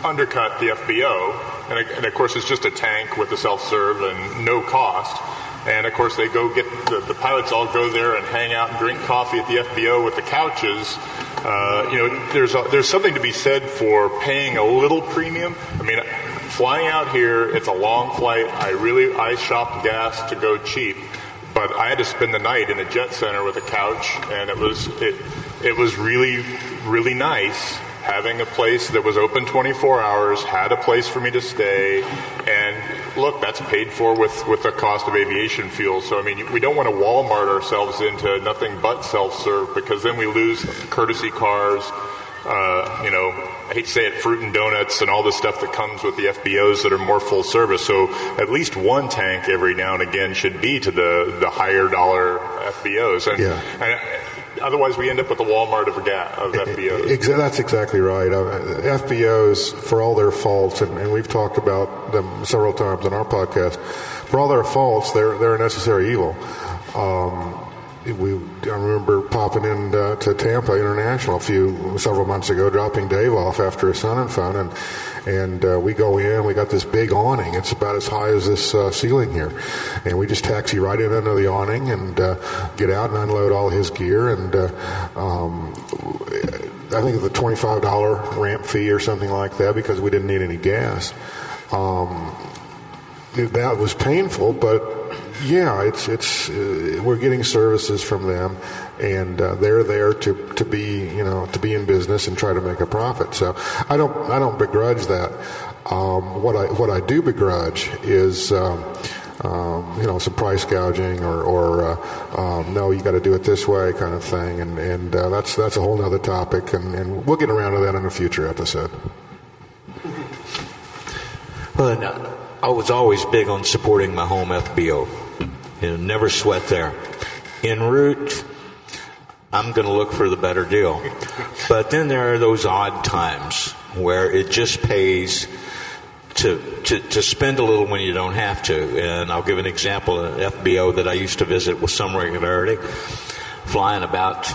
undercut the FBO, and, and of course it's just a tank with a self-serve and no cost. And of course, they go get the, the, pilots all go there and hang out and drink coffee at the FBO with the couches. Uh, you know, there's a, there's something to be said for paying a little premium. I mean, flying out here, it's a long flight. I really I shopped gas to go cheap, but I had to spend the night in a jet center with a couch, and it was it it was really really nice having a place that was open 24 hours, had a place for me to stay, and look, that's paid for with, with the cost of aviation fuel. So, I mean, we don't want to Walmart ourselves into nothing but self-serve because then we lose courtesy cars, uh, you know, I hate to say it, fruit and donuts and all the stuff that comes with the FBOs that are more full service. So at least one tank every now and again should be to the, the higher dollar FBOs. And, Yeah. and otherwise we end up with the Walmart of, of FBOs. That's exactly right. Uh, FBOs, for all their faults, and, and we've talked about them several times on our podcast, for all their faults, they're, they're a necessary evil. Um, we, I remember popping in to Tampa International a few several months ago, dropping Dave off after a sun and fun, and and uh, we go in. We got this big awning. It's about as high as this uh, ceiling here, and we just taxi right in under the awning and uh, get out and unload all his gear. And uh, um, I think it's a twenty-five dollar ramp fee or something like that because we didn't need any gas. Um, that was painful, but yeah, it's it's uh, we're getting services from them, and uh, they're there to, to be you know to be in business and try to make a profit. So I don't I don't begrudge that. Um, what I what I do begrudge is. Um, um, you know, some price gouging or, or uh, um, no, you got to do it this way kind of thing, and and uh, that's that's a whole other topic, and, and we'll get around to that in a future episode. Uh, I was always big on supporting my home FBO. You know, never sweat there. En route, I'm going to look for the better deal. But then there are those odd times where it just pays to, to, to spend a little when you don't have to. And I'll give an example an FBO that I used to visit with some regularity, flying about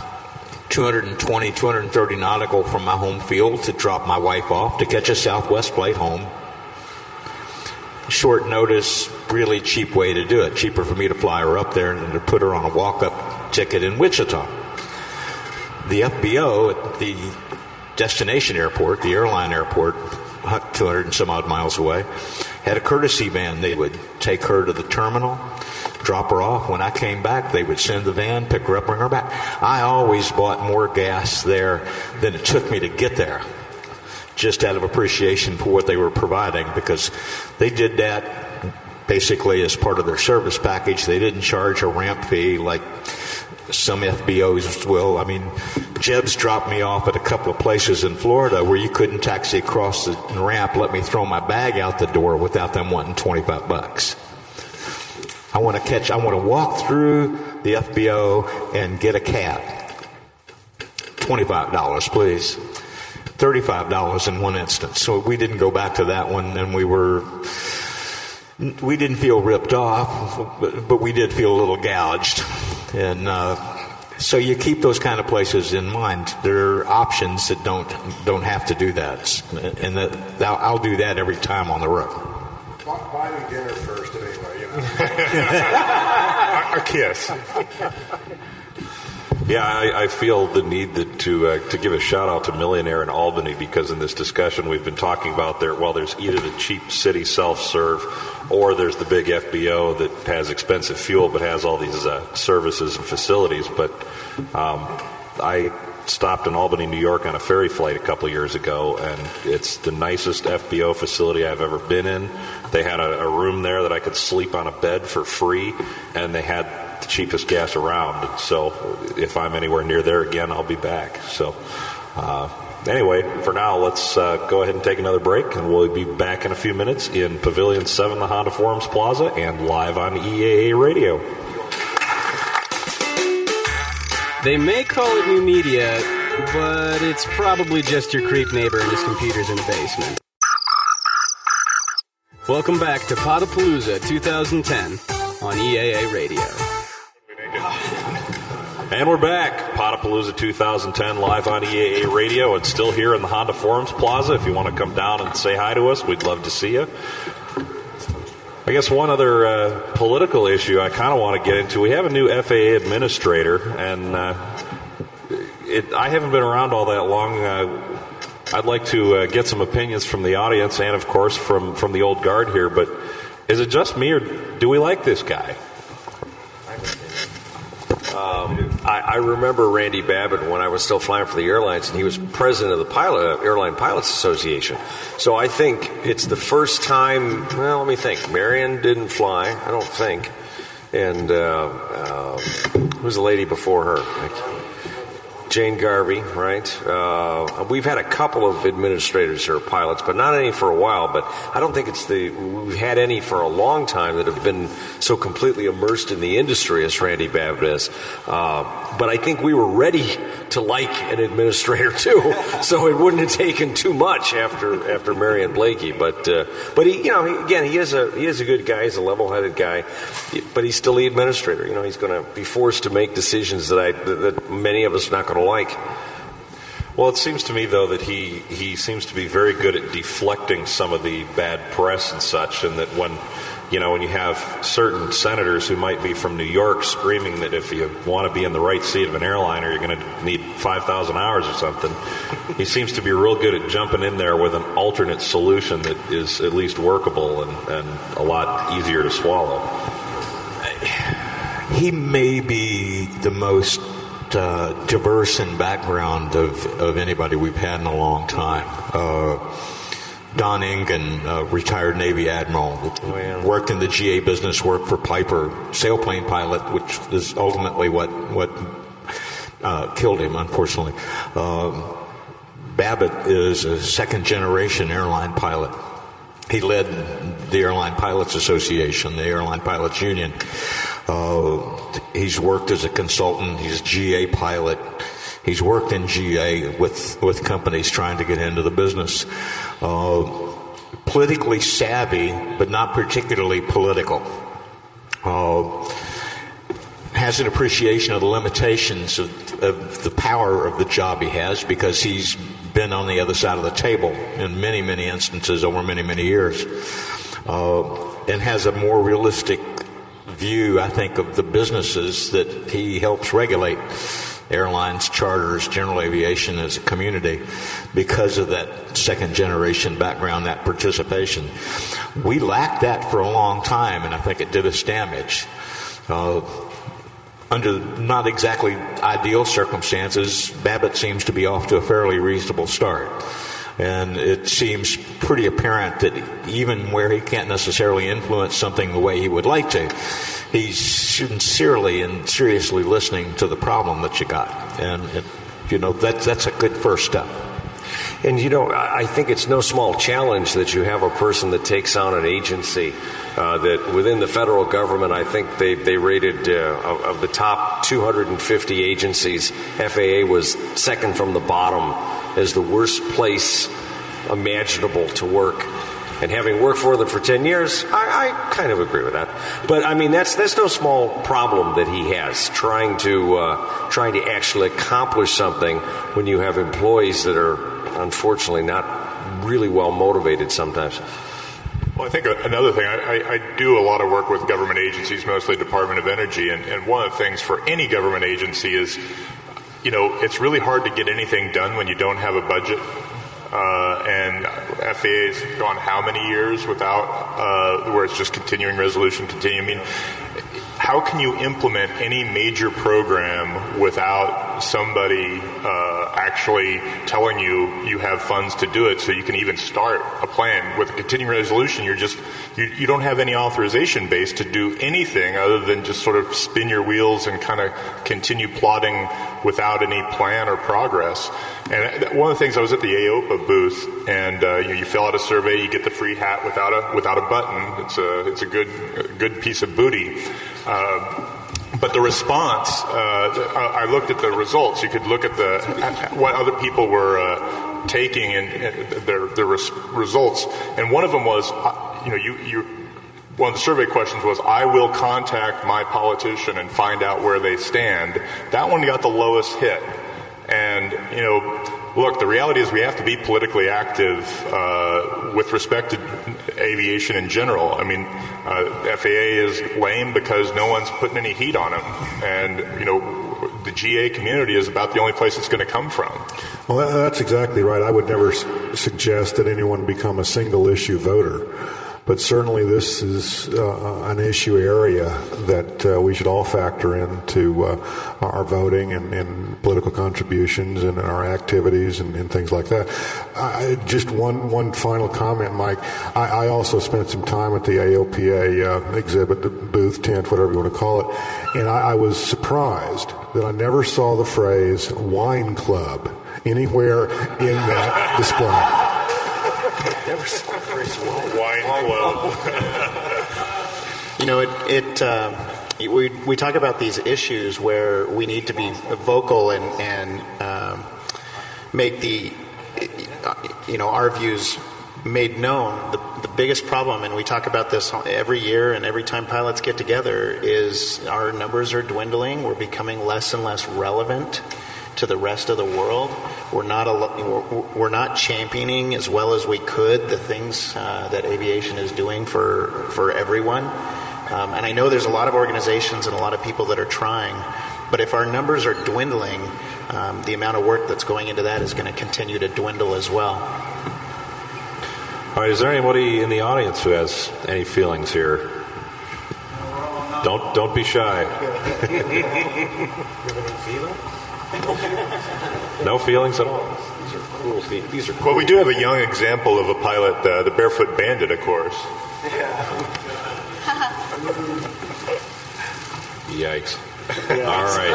220, 230 nautical from my home field to drop my wife off to catch a Southwest flight home short notice, really cheap way to do it. Cheaper for me to fly her up there than to put her on a walk up ticket in Wichita. The FBO at the destination airport, the airline airport, 200 and some odd miles away, had a courtesy van. They would take her to the terminal, drop her off. When I came back, they would send the van, pick her up, bring her back. I always bought more gas there than it took me to get there just out of appreciation for what they were providing because they did that basically as part of their service package. They didn't charge a ramp fee like some FBOs will. I mean, Jeb's dropped me off at a couple of places in Florida where you couldn't taxi across the ramp, let me throw my bag out the door without them wanting 25 bucks. I want to catch, I want to walk through the FBO and get a cab. $25, please. $35 in one instance. So we didn't go back to that one and we were, we didn't feel ripped off, but, but we did feel a little gouged. And, uh, so you keep those kind of places in mind. There are options that don't don't have to do that, and that, I'll do that every time on the road. Buy me dinner first, anyway. You know. <laughs> a kiss. Yeah, I, I feel the need that, to uh, to give a shout out to Million Air in Albany because in this discussion we've been talking about there. Well, there's either the cheap city self serve, or there's the big FBO that has expensive fuel but has all these uh, services and facilities. But um, I stopped in Albany, New York, on a ferry flight a couple years ago, and it's the nicest FBO facility I've ever been in. They had a, a room there that I could sleep on a bed for free, and they had the cheapest gas around. So if I'm anywhere near there again, I'll be back. So. Uh, Anyway, for now, let's uh, go ahead and take another break, and we'll be back in a few minutes in Pavilion 7, the Honda Forums Plaza, and live on EAA Radio. They may call it new media, but it's probably just your creep neighbor and his computer's in the basement. Welcome back to Podapalooza 2010 on EAA Radio. And we're back. Podapalooza 2010 live on EAA Radio and still here in the Honda Forums Plaza. If you want to come down and say hi to us, we'd love to see you. I guess one other uh, political issue I kind of want to get into. We have a new FAA administrator, and uh, it, I haven't been around all that long. Uh, I'd like to uh, get some opinions from the audience and, of course, from, from the old guard here. But is it just me, or do we like this guy? Um, I, I remember Randy Babbitt when I was still flying for the airlines, and he was president of the pilot, Airline Pilots Association. So I think it's the first time. Well, let me think. Marion didn't fly, I don't think, and uh, uh, who's the lady before her? Jane Garvey, right? Uh, we've had a couple of administrators are pilots, but not any for a while. But I don't think it's the we've had any for a long time that have been so completely immersed in the industry as Randy Babbitt is. Uh, but I think we were ready to like an administrator <laughs> too, so it wouldn't have taken too much after after Marion Blakey. But uh, but he, you know, he, again, he is a he is a good guy. He's a level-headed guy, but he's still the administrator. You know, he's going to be forced to make decisions that I that many of us are not going to like. Well, it seems to me though that he he seems to be very good at deflecting some of the bad press and such, and that when you know when you have certain senators who might be from New York screaming that if you want to be in the right seat of an airliner, you're going to need five thousand hours or something, he seems to be real good at jumping in there with an alternate solution that is at least workable and, and a lot easier to swallow. He may be the most uh, diverse in background of, of anybody we've had in a long time. Uh, Don Engen, uh, retired Navy admiral, worked in the GA business, worked for Piper, sailplane pilot, which is ultimately what what uh, killed him, unfortunately. Um, Babbitt is a second generation airline pilot. He led the Airline Pilots Association, the Airline Pilots Union. Uh, he's worked as a consultant. He's a GA pilot. He's worked in GA with, with companies trying to get into the business. Uh, politically savvy, but not particularly political. Uh, has an appreciation of the limitations of, of the power of the job he has because he's been on the other side of the table in many, many instances over many, many years. Uh, and has a more realistic view, I think, of the businesses that he helps regulate airlines, charters, general aviation as a community because of that second generation background, that participation. We lacked that for a long time, and I think it did us damage. Uh, under not exactly ideal circumstances, Babbitt seems to be off to a fairly reasonable start. And it seems pretty apparent that even where he can't necessarily influence something the way he would like to, he's sincerely and seriously listening to the problem that you got. And, it, you know, that, that's a good first step. And you know, I think it's no small challenge that you have a person that takes on an agency uh, that within the federal government, I think they, they rated uh, of, of the top 250 agencies, FAA was second from the bottom as the worst place imaginable to work. And having worked for them for 10 years, I, I kind of agree with that. But I mean, that's, that's no small problem that he has trying to, uh, trying to actually accomplish something when you have employees that are unfortunately not really well motivated sometimes. Well, I think another thing, I, I, do a lot of work with government agencies, mostly Department of Energy, and, and one of the things for any government agency is, you know, it's really hard to get anything done when you don't have a budget. Uh, and FAA's gone how many years without, uh, where it's just continuing resolution, continuing. I mean, how can you implement any major program without somebody uh, actually telling you you have funds to do it so you can even start a plan with a continuing resolution. You're just you, you don't have any authorization base to do anything other than just sort of spin your wheels and kind of continue plotting without any plan or progress. And one of the things I was at the AOPA booth and uh, you, you fill out a survey you get the free hat without a without a button. It's a it's a good a good piece of booty. Uh, but the response, uh, I looked at the results. You could look at the what other people were uh, taking and, and their their res- results, and one of them was, uh, you know, you you. One of the survey questions was, "I will contact my politician and find out where they stand." That one got the lowest hit, and you know, look, the reality is we have to be politically active uh, with respect to aviation in general. I mean, uh, FAA is lame because no one's putting any heat on them, and you know, the GA community is about the only place it's going to come from. Well, that's exactly right. I would never suggest that anyone become a single issue voter. But certainly, this is uh, an issue area that uh, we should all factor into uh, our voting and, and political contributions and our activities and, and things like that. I, just one one final comment, Mike. I, I also spent some time at the AOPA uh, exhibit, the booth tent, whatever you want to call it, and I, I was surprised that I never saw the phrase "wine club" anywhere in that display. Never saw the phrase wine club. You know, it, it um, we, we talk about these issues where we need to be vocal and, and um, make the, you know, our views made known. The, the biggest problem, and we talk about this every year and every time pilots get together, is our numbers are dwindling. We're becoming less and less relevant to the rest of the world. We're not al- we're, we're not championing as well as we could the things uh, that aviation is doing for for everyone. Um, and I know there's a lot of organizations and a lot of people that are trying. But if our numbers are dwindling, um, the amount of work that's going into that is going to continue to dwindle as well. All right, is there anybody in the audience who has any feelings here? Don't don't be shy. <laughs> No feelings at all. These are cool. These are Well, we do have a young example of a pilot, uh, the Barefoot Bandit, of course. <laughs> Yikes. All right.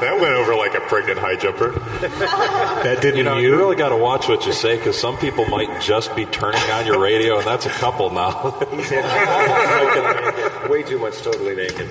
That went over like a pregnant high jumper. That didn't You know, you really got to watch what you say because some people might just be turning on your radio, and that's a couple now. <laughs> <laughs> way too much totally naked.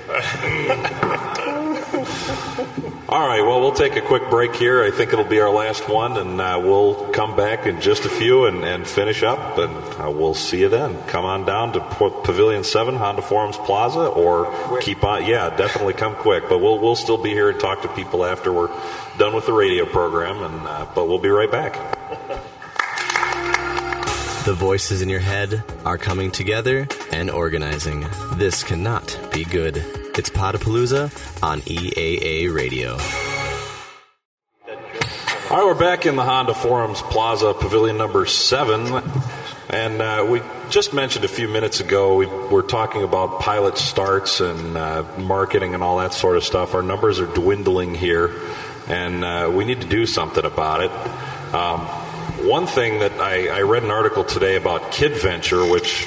All right, well, we'll take a quick break here. I think it'll be our last one, and uh, we'll come back in just a few and, and finish up, and uh, we'll see you then. Come on down to P- Pavilion 7, Honda Forums Plaza, or keep on. Yeah, definitely come quick, but we'll, we'll still be here and talk to people after we're done with the radio program, and uh, but we'll be right back. The voices in your head are coming together and organizing. This cannot be good. It's Podapalooza on EAA Radio. All right, we're back in the Honda Forums Plaza, Pavilion number seven. And uh, we just mentioned a few minutes ago, we were talking about pilot starts and uh, marketing and all that sort of stuff. Our numbers are dwindling here. and uh, we need to do something about it. Um, one thing that I, I read an article today about KidVenture, which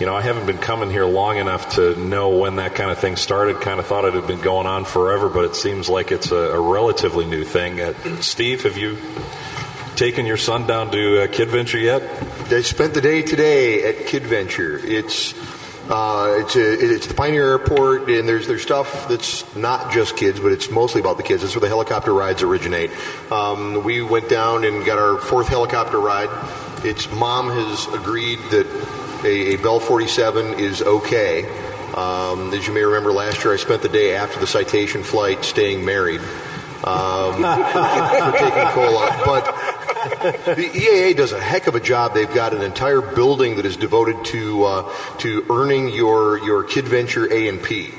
you know I haven't been coming here long enough to know when that kind of thing started. Kind of thought it had been going on forever, but it seems like it's a, a relatively new thing. Uh, Steve, have you taken your son down to uh, KidVenture yet? They spent the day today at KidVenture. It's uh, it's a, it's the Pioneer Airport, and there's there's stuff that's not just kids, but it's mostly about the kids. That's where the helicopter rides originate. Um, we went down and got our fourth helicopter ride. Its mom has agreed that a, a Bell 47 is okay. Um, as you may remember, last year I spent the day after the citation flight staying married um, for, <laughs> for taking cola, but the EAA does a heck of a job. They've got an entire building that is devoted to uh, to earning your your KidVenture A and P.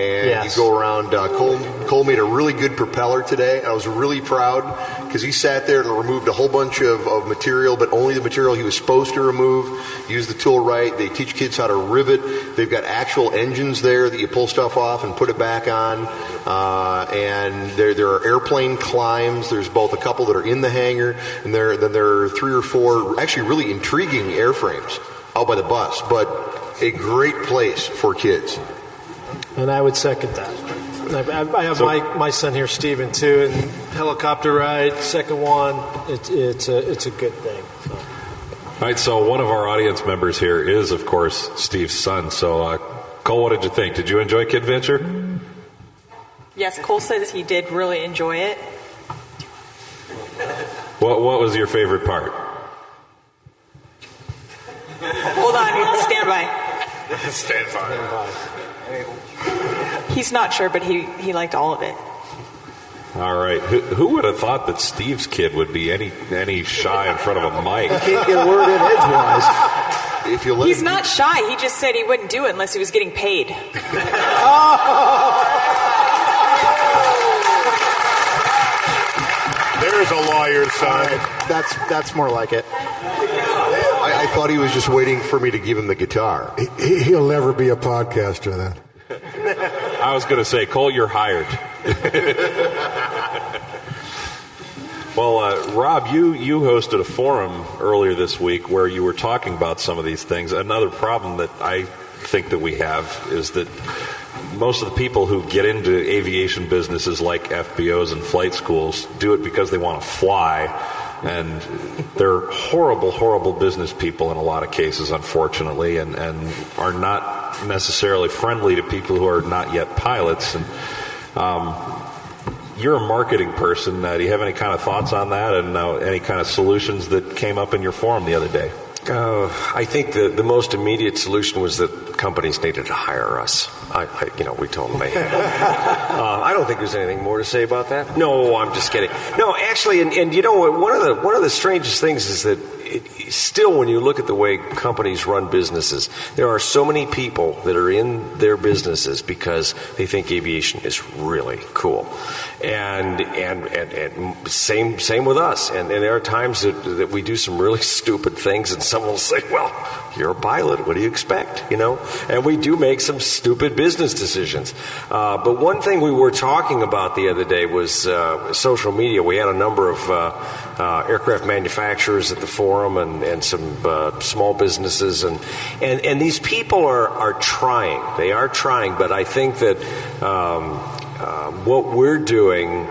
And Yes. you go around. Uh, Cole, Cole made a really good propeller today. I was really proud because he sat there and removed a whole bunch of, of material, but only the material he was supposed to remove. Use the tool right. They teach kids how to rivet. They've got actual engines there that you pull stuff off and put it back on. Uh, and there, there are airplane climbs. There's both a couple that are in the hangar, and there then there are three or four actually really intriguing airframes out by the bus. But a great place for kids. And I would second that. I, I- I have my, my son here, Steven, too, and helicopter ride, second one, it, it's, a, it's a good thing. All right, so one of our audience members here is, of course, Steve's son. So, uh, Cole, what did you think? Did you enjoy KidVenture? Yes, Cole says he did really enjoy it. What What was your favorite part? Hold on, stand by. <laughs> Stand by. He's not sure, but he, he liked all of it. All right, who, who would have thought that Steve's kid would be any any shy in front of a mic? Can't get a word in edgewise. If you let He's him not shy. He just said he wouldn't do it unless he was getting paid. <laughs> Oh. There's a lawyer's son. That's that's more like it. I, I thought he was just waiting for me to give him the guitar. He, he'll never be a podcaster then. I was going to say, Cole, you're hired. well, uh, Rob, you, you hosted a forum earlier this week where you were talking about some of these things. Another problem that I think that we have is that most of the people who get into aviation businesses like FBOs and flight schools do it because they want to fly. And they're horrible, horrible business people in a lot of cases, unfortunately, and, and are not necessarily friendly to people who are not yet pilots. And um, you're a marketing person. Uh, do you have any kind of thoughts on that and uh, any kind of solutions that came up in your forum the other day? Uh, I think the, the most immediate solution was that companies needed to hire us. I, I you know, we told they had. uh, I don't think there's anything more to say about that. No, I'm just kidding. No, actually, and, and you know what? One of the one of the strangest things is that it, still, when you look at the way companies run businesses, there are so many people that are in their businesses because they think aviation is really cool, and and and, and same same with us. And, and there are times that, that we do some really <laughs> stupid things, and someone will say, "Well, you're a pilot. What do you expect?" You know, and we do make some stupid business decisions. Uh, but one thing we were talking about the other day was uh, social media. We had a number of uh, uh, aircraft manufacturers at the forum and, and some uh, small businesses, and, and and these people are are trying. They are trying, but I think that. Um, uh, what we're doing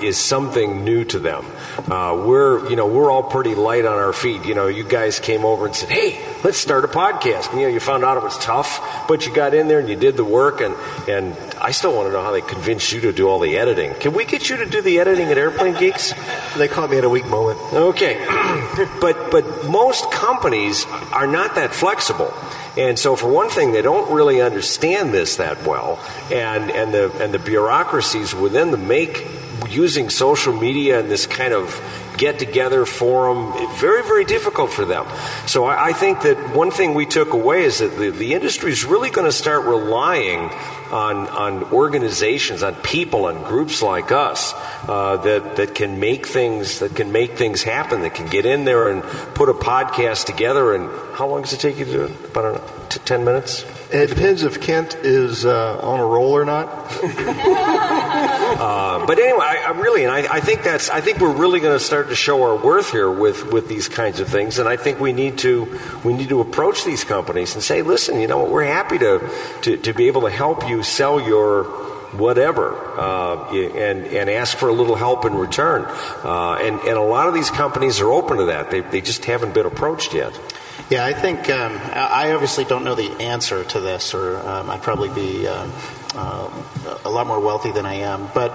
is something new to them. Uh, we're, you know, we're all pretty light on our feet. You know, you guys came over and said, "Hey, let's start a podcast." And, you know, you found out it was tough, but you got in there and you did the work. And and I still want to know how they convinced you to do all the editing. Can we get you to do the editing at Airplane Geeks? They caught me at a weak moment. Okay, <clears throat> but but most companies are not that flexible. And so, for one thing, they don't really understand this that well, and and the and the bureaucracies within them make using social media and this kind of get together forum very very difficult for them. So I, I think that one thing we took away is that the, the industry is really going to start relying on on organizations, on people, on groups like us uh, that that can make things that can make things happen. That can get in there and put a podcast together. And how long does it take you to do it? About an t- 10 minutes? It depends if Kent is uh, on a roll or not. <laughs> Uh, but anyway, I, I really, and I, I think that's, I think we're really going to start to show our worth here with, with these kinds of things. And I think we need to, we need to approach these companies and say, listen, you know what, we're happy to, to, to be able to help you sell your whatever uh, and, and ask for a little help in return. Uh, and, and a lot of these companies are open to that. They, they just haven't been approached yet. Yeah, I think um, I I obviously don't know the answer to this, or um, I'd probably be um, uh, a lot more wealthy than I am. But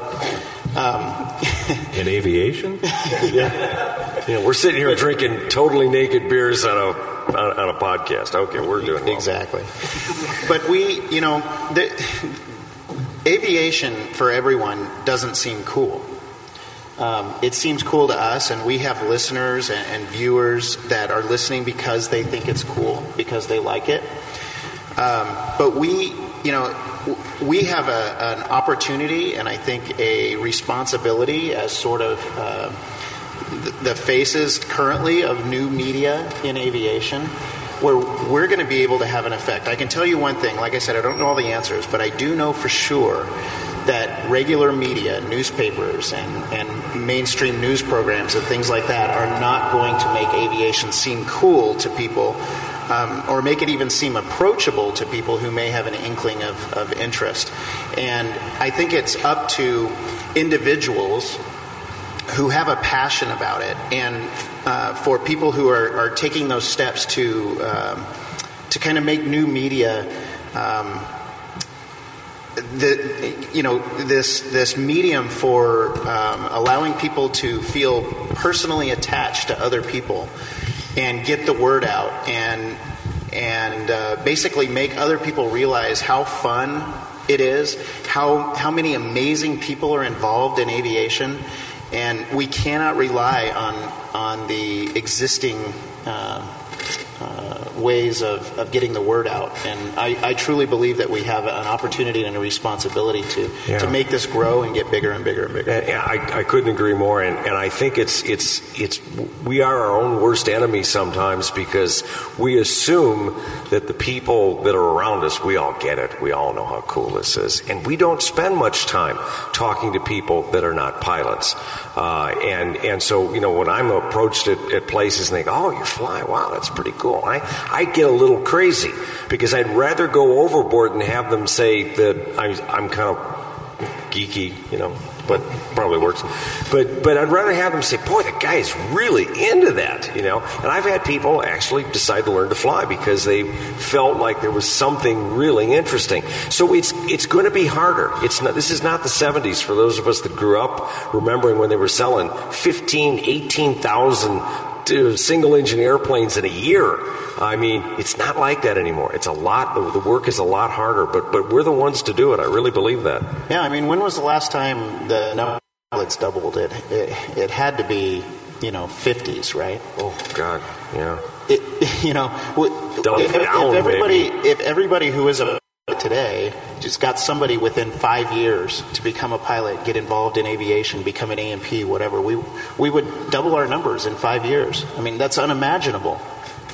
um, <laughs> In aviation? <laughs> yeah. You know, we're sitting here drinking totally naked beers on a, on, on a podcast. Okay, we're doing well. exactly. But we, you know, the, aviation for everyone doesn't seem cool. Um, it seems cool to us, and we have listeners and, and viewers that are listening because they think it's cool, because they like it. Um, but we, you know, we have a, an opportunity and I think a responsibility as sort of uh, th- the faces currently of new media in aviation where we're going to be able to have an effect. I can tell you one thing, like I said, I don't know all the answers, but I do know for sure that regular media, newspapers, and, and mainstream news programs and things like that are not going to make aviation seem cool to people um, or make it even seem approachable to people who may have an inkling of, of interest. And I think it's up to individuals who have a passion about it, and uh, for people who are, are taking those steps to um, to kind of make new media. Um, the, you know this this medium for um, allowing people to feel personally attached to other people and get the word out and and uh, basically make other people realize how fun it is how how many amazing people are involved in aviation. And we cannot rely on on the existing uh, uh, ways of, of getting the word out. And I, I truly believe that we have an opportunity and a responsibility to, Yeah. to make this grow and get bigger and bigger and bigger. And, and I, I couldn't agree more, and, and I think it's it's it's we are our own worst enemy sometimes because we assume that the people that are around us, we all get it, we all know how cool this is, and we don't spend much time talking to people that are not pilots. Uh, and and so you know when I'm approached at, at places and they go, oh, you fly, wow, that's pretty cool. I I get a little crazy because I'd rather go overboard and have them say that I'm I'm kind of geeky, you know, but probably works. But but I'd rather have them say, "Boy, the guy is really into that," you know. And I've had people actually decide to learn to fly because they felt like there was something really interesting. So it's it's going to be harder. It's not. This is not the '70s for those of us that grew up remembering when they were selling 15, 18,000 to single engine airplanes in a year. I mean, it's not like that anymore. It's a lot. The, the work is a lot harder, but but we're the ones to do it. I really believe that. Yeah, I mean, when was the last time the number of pilots doubled? It, it, it had to be, you know, 50s, right? Oh, God, yeah. It, <laughs> you know, w- Double if, if everybody, if everybody who is a today just got somebody within five years to become a pilot, get involved in aviation, become an A&P, whatever, we we would double our numbers in five years. I mean, that's unimaginable.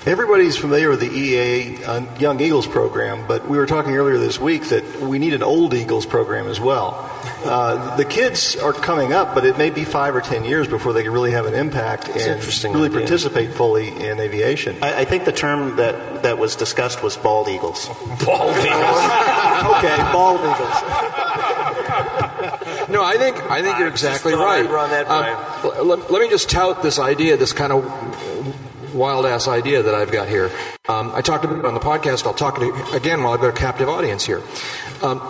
Everybody's familiar with the EA uh, Young Eagles program, but we were talking earlier this week that we need an Old Eagles program as well. Uh, the kids are coming up, but it may be five or ten years before they can really have an impact That's and really idea. participate fully in aviation. I, I think the term that, that was discussed was bald eagles. <laughs> Bald eagles. <laughs> okay, bald eagles. No, I think I think you're exactly right. I'd run that by Um, l- let, let me just tout this idea, this kind of wild ass idea that I've got here. Um, I talked about it on the podcast. I'll talk again while I've got a captive audience here. Um,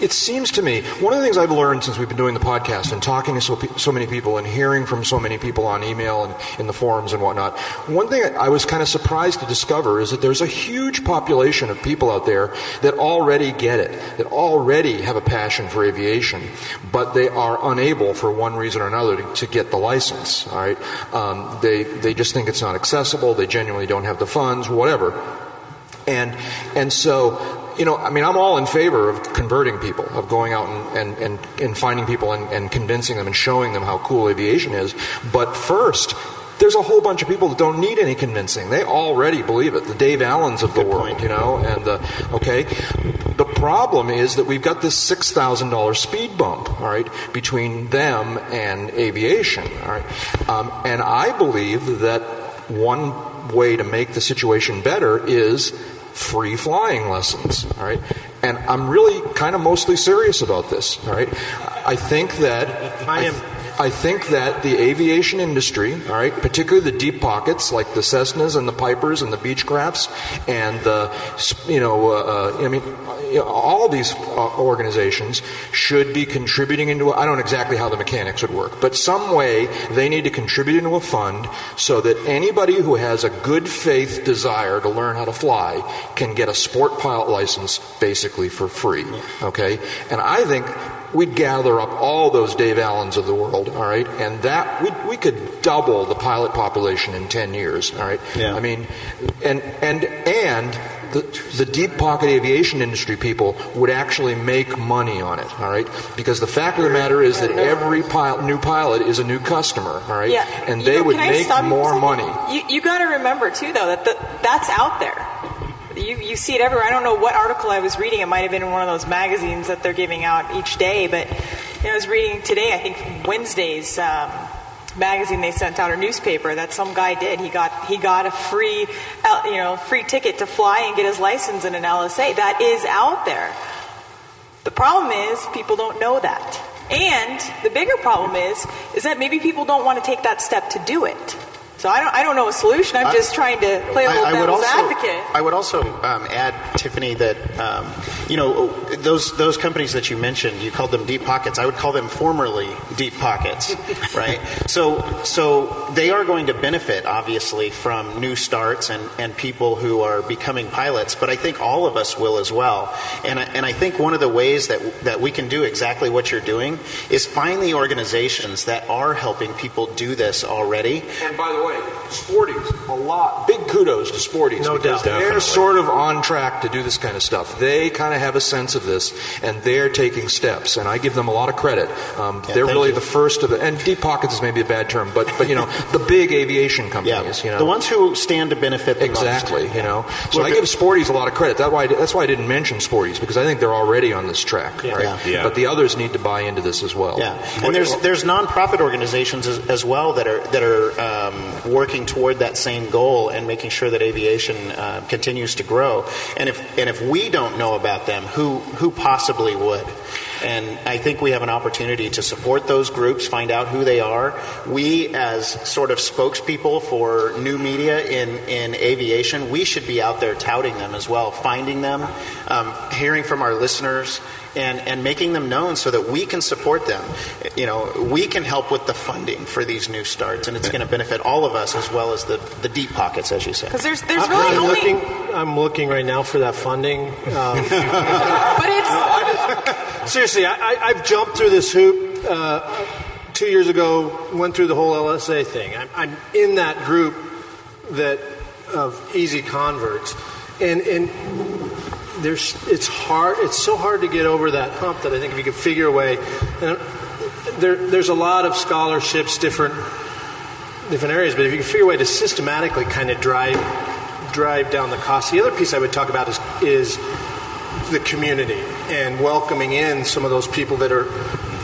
it seems to me one of the things I've learned since we've been doing the podcast and talking to so, so many people and hearing from so many people on email and in the forums and whatnot. One thing I was kind of surprised to discover is that there's a huge population of people out there that already get it, that already have a passion for aviation, but they are unable for one reason or another to, to get the license. All right, um, they they just think it's not accessible. They genuinely don't have the funds, whatever. And and so you know, I mean, I'm all in favor of converting people, of going out and, and, and, and finding people and, and convincing them and showing them how cool aviation is. But first, there's a whole bunch of people that don't need any convincing. They already believe it. The Dave Allens of the world, you know, and uh, okay. The problem is that we've got this six thousand dollar speed bump, all right, between them and aviation, all right, um, and I believe that one way to make the situation better is free flying lessons, all right. And I'm really kind of mostly serious about this, all right. I think that I am. I think that the aviation industry, all right, particularly the deep pockets like the Cessnas and the Pipers and the Beechcrafts and the, you know, uh, uh, I mean, all these uh, organizations should be contributing into. I don't know exactly how the mechanics would work, but some way they need to contribute into a fund so that anybody who has a good faith desire to learn how to fly can get a sport pilot license basically for free. Okay, and I think we'd gather up all those Dave Allens of the world, all right, and that we we could double the pilot population in ten years, all right. Yeah. I mean, and and and the, the deep pocket aviation industry people would actually make money on it, all right? Because the fact of the matter is that every pilot, new pilot is a new customer, all right? Yeah. And You they know, would can I make stop you for a more money. You, you got to remember too, though, that the, that's out there. You, you see it everywhere. I don't know what article I was reading. It might have been in one of those magazines that they're giving out each day. But you know, I was reading today. I think Wednesday's um, magazine they sent out or newspaper that some guy did. He got he got a free, uh, you know, free ticket to fly and get his license in an LSA. That is out there. The problem is people don't know that. And the bigger problem is is that maybe people don't want to take that step to do it. So I don't I don't know a solution. I'm just trying to play a little I, I would devil's also, advocate. I would also um, add, Tiffany, that um, you know those those companies that you mentioned, you called them deep pockets. I would call them formerly deep pockets, <laughs> right? So so they are going to benefit obviously from new starts and, and people who are becoming pilots. But I think all of us will as well. And I, and I think one of the ways that that we can do exactly what you're doing is find the organizations that are helping people do this already. And by the way, Sporty's, a lot, big kudos to Sporty's. No because doubt. They're Definitely. sort of on track to do this kind of stuff. They kind of have a sense of this, and they're taking steps, and I give them a lot of credit. Um, Yeah, they're really you. the first of the, and deep pockets is maybe a bad term, but, but you know, <laughs> the big aviation companies, you know. The ones who stand to benefit the most. Exactly, you know. So I give Sporty's a lot of credit. That's why I, that's why I didn't mention Sporty's because I think they're already on this track, right? Yeah. Yeah. But the others need to buy into this as well. Yeah, and there's there's nonprofit organizations as, as well that are that are um, working toward that same goal and making sure that aviation uh, continues to grow. And if and if we don't know about them, who who possibly would? And I think we have an opportunity to support those groups, find out who they are. We, as sort of spokespeople for new media in, in aviation, we should be out there touting them as well, finding them, um, hearing from our listeners, and, and making them known so that we can support them. You know, we can help with the funding for these new starts, and it's going to benefit all of us as well as the, the deep pockets, as you said. Because there's there's I'm really only looking. I'm looking right now for that funding. Um, <laughs> but it's <laughs> <laughs> seriously. I, I've jumped through this hoop. Uh, two years ago, went through the whole LSA thing. I'm, I'm in that group that of easy converts, and and there's it's hard. It's so hard to get over that hump that I think if you could figure a way, and there, there's a lot of scholarships, different different areas, but if you can figure a way to systematically kind of drive drive down the cost. The other piece I would talk about is is the community and welcoming in some of those people that are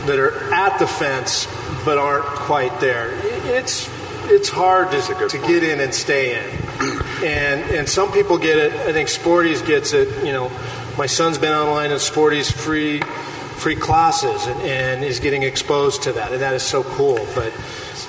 that are at the fence but aren't quite there. It's it's hard to, to get in and stay in, and and some people get it. I think Sporty's gets it. You know, my son's been online at Sporty's free free classes and, and is getting exposed to that, and that is so cool. But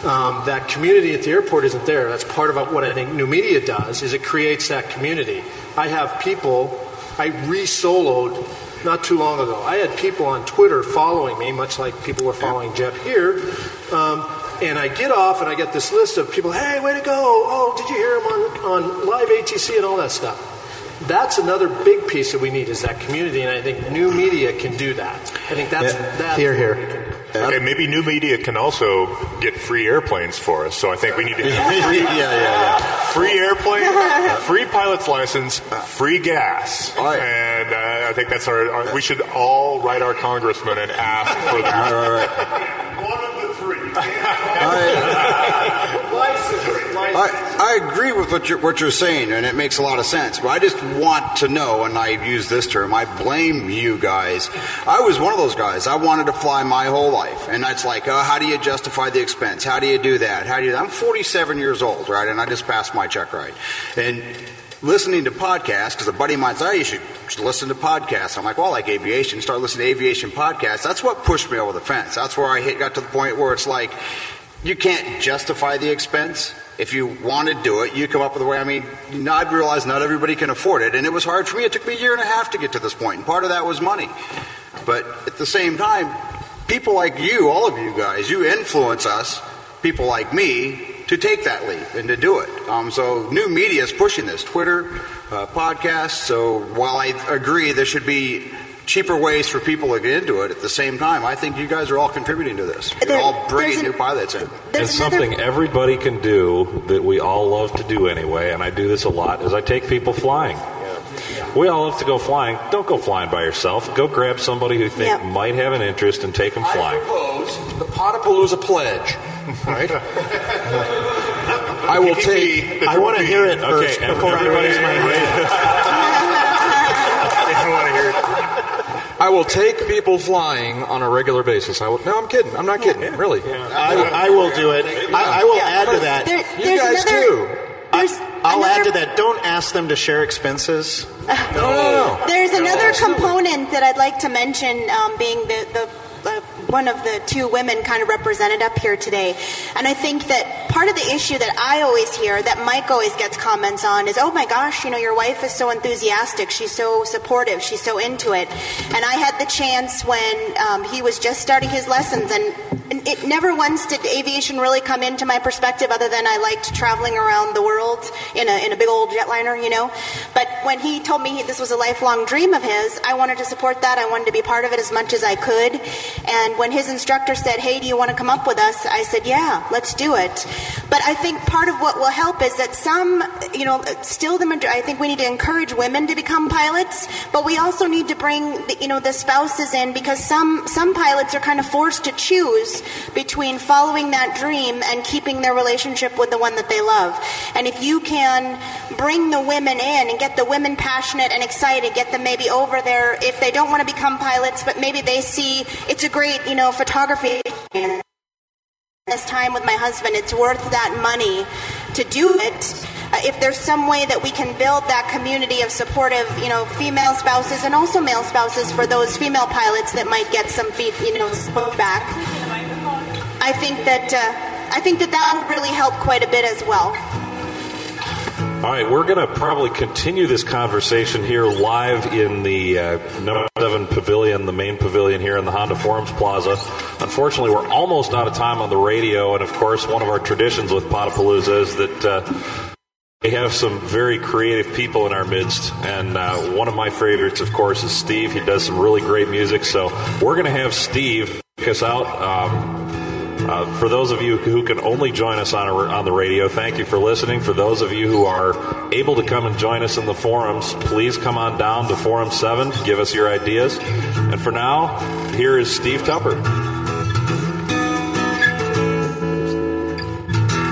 um, that community at the airport isn't there. That's part of what I think new media does. Is it creates that community. I have people. I re-soloed not too long ago. I had people on Twitter following me, much like people were following Jeff here. Um, and I get off and I get this list of people, hey, way to go. Oh, did you hear him on, on live ATC and all that stuff? That's another big piece that we need is that community, and I think new media can do that. I think that's, that's Here, here. Okay, maybe new media can also get free airplanes for us. So I think we need to Yeah, <laughs> free, yeah, yeah. free airplane, free pilot's license, free gas, and uh, I think that's our, our. We should all write our congressman and ask for that. <laughs> One of the <laughs> I, I agree with what you're, what you're saying, and it makes a lot of sense. But I just want to know, and I use this term, I blame you guys. I was one of those guys. I wanted to fly my whole life, and that's like, uh, how do you justify the expense? How do you do that? How do you? I'm 47 years old, right, and I just passed my check ride, and listening to podcasts because a buddy of mine said, oh, you should listen to podcasts. I'm like, well, I like aviation. Start listening to aviation podcasts. That's what pushed me over the fence. That's where I hit, got to the point where it's like, you can't justify the expense. If you want to do it, you come up with a way. I mean, I realize not everybody can afford it, and it was hard for me. It took me a year and a half to get to this point, and part of that was money. But at the same time, people like you, all of you guys, you influence us, people like me, to take that leap and to do it. Um, so new media is pushing this, Twitter, uh, podcasts. So while I agree there should be cheaper ways for people to get into it, at the same time, I think you guys are all contributing to this. You're There- all bringing there's new pilots in. It's something everybody can do that we all love to do anyway, and I do this a lot, is I take people flying. We all love to go flying. Don't go flying by yourself. Go grab somebody who you think Yep. might have an interest and take them flying. I propose the Podapalooza pledge. Right? <laughs> I will take. I want to hear it <laughs> first Okay, before I raise my <laughs> I will take people flying on a regular basis. I will, no, I'm kidding. I'm not kidding. Really. I, I will do it. I, I will add to that. There- You guys another- too. I'll add to that. Don't ask them to share expenses. <laughs> No, There's another component that I'd like to mention, um, being the, the one of the two women kind of represented up here today. And I think that part of the issue that I always hear, that Mike always gets comments on, is, oh my gosh, you know, your wife is so enthusiastic. She's so supportive. She's so into it. And I had the chance when um, he was just starting his lessons, and and it never once did aviation really come into my perspective other than I liked traveling around the world in a, in a big old jetliner, you know. But when he told me he, this was a lifelong dream of his, I wanted to support that. I wanted to be part of it as much as I could. And when his instructor said, hey, do you want to come up with us? I said, yeah, let's do it. But I think part of what will help is that some, you know, still the I think we need to encourage women to become pilots, but we also need to bring, the, you know, the spouses in because some, some pilots are kind of forced to choose between following that dream and keeping their relationship with the one that they love. And if you can bring the women in and get the women passionate and excited, get them maybe over there if they don't want to become pilots, but maybe they see it's a great, you know, photography. This time with my husband, it's worth that money to do it. Uh, if there's some way that we can build that community of supportive, you know, female spouses and also male spouses for those female pilots that might get some, you know, pushback. I think that uh, I think that that would really help quite a bit as well. All right, we're going to probably continue this conversation here live in the uh, number seven pavilion, the main pavilion here in the Honda Forums Plaza. Unfortunately, we're almost out of time on the radio, and of course, one of our traditions with Podapalooza is that. Uh, we have some very creative people in our midst, and uh, one of my favorites, of course, is Steve. He does some really great music, so we're going to have Steve us out. Um, uh, for those of you who can only join us on, a, on the radio, thank you for listening. For those of you who are able to come and join us in the forums, please come on down to Forum 7, give us your ideas. And for now, here is Steve Tupper.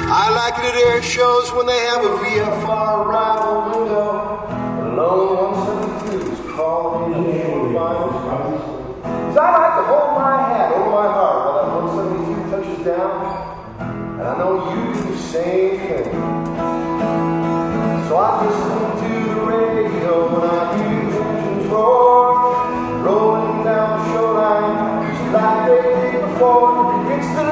I like it at air shows when they have a VFR window. Alone 172 is calling in the final Cause I like to hold my hat over my heart down. And I know you do the same thing. So I listen to the radio when I hear engines roar. Rolling down the shoreline, just like they did before. It's the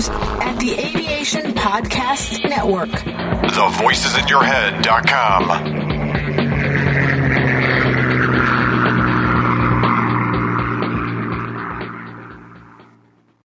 shows at the Aviation Podcast Network. TheVoicesInYourHead.com.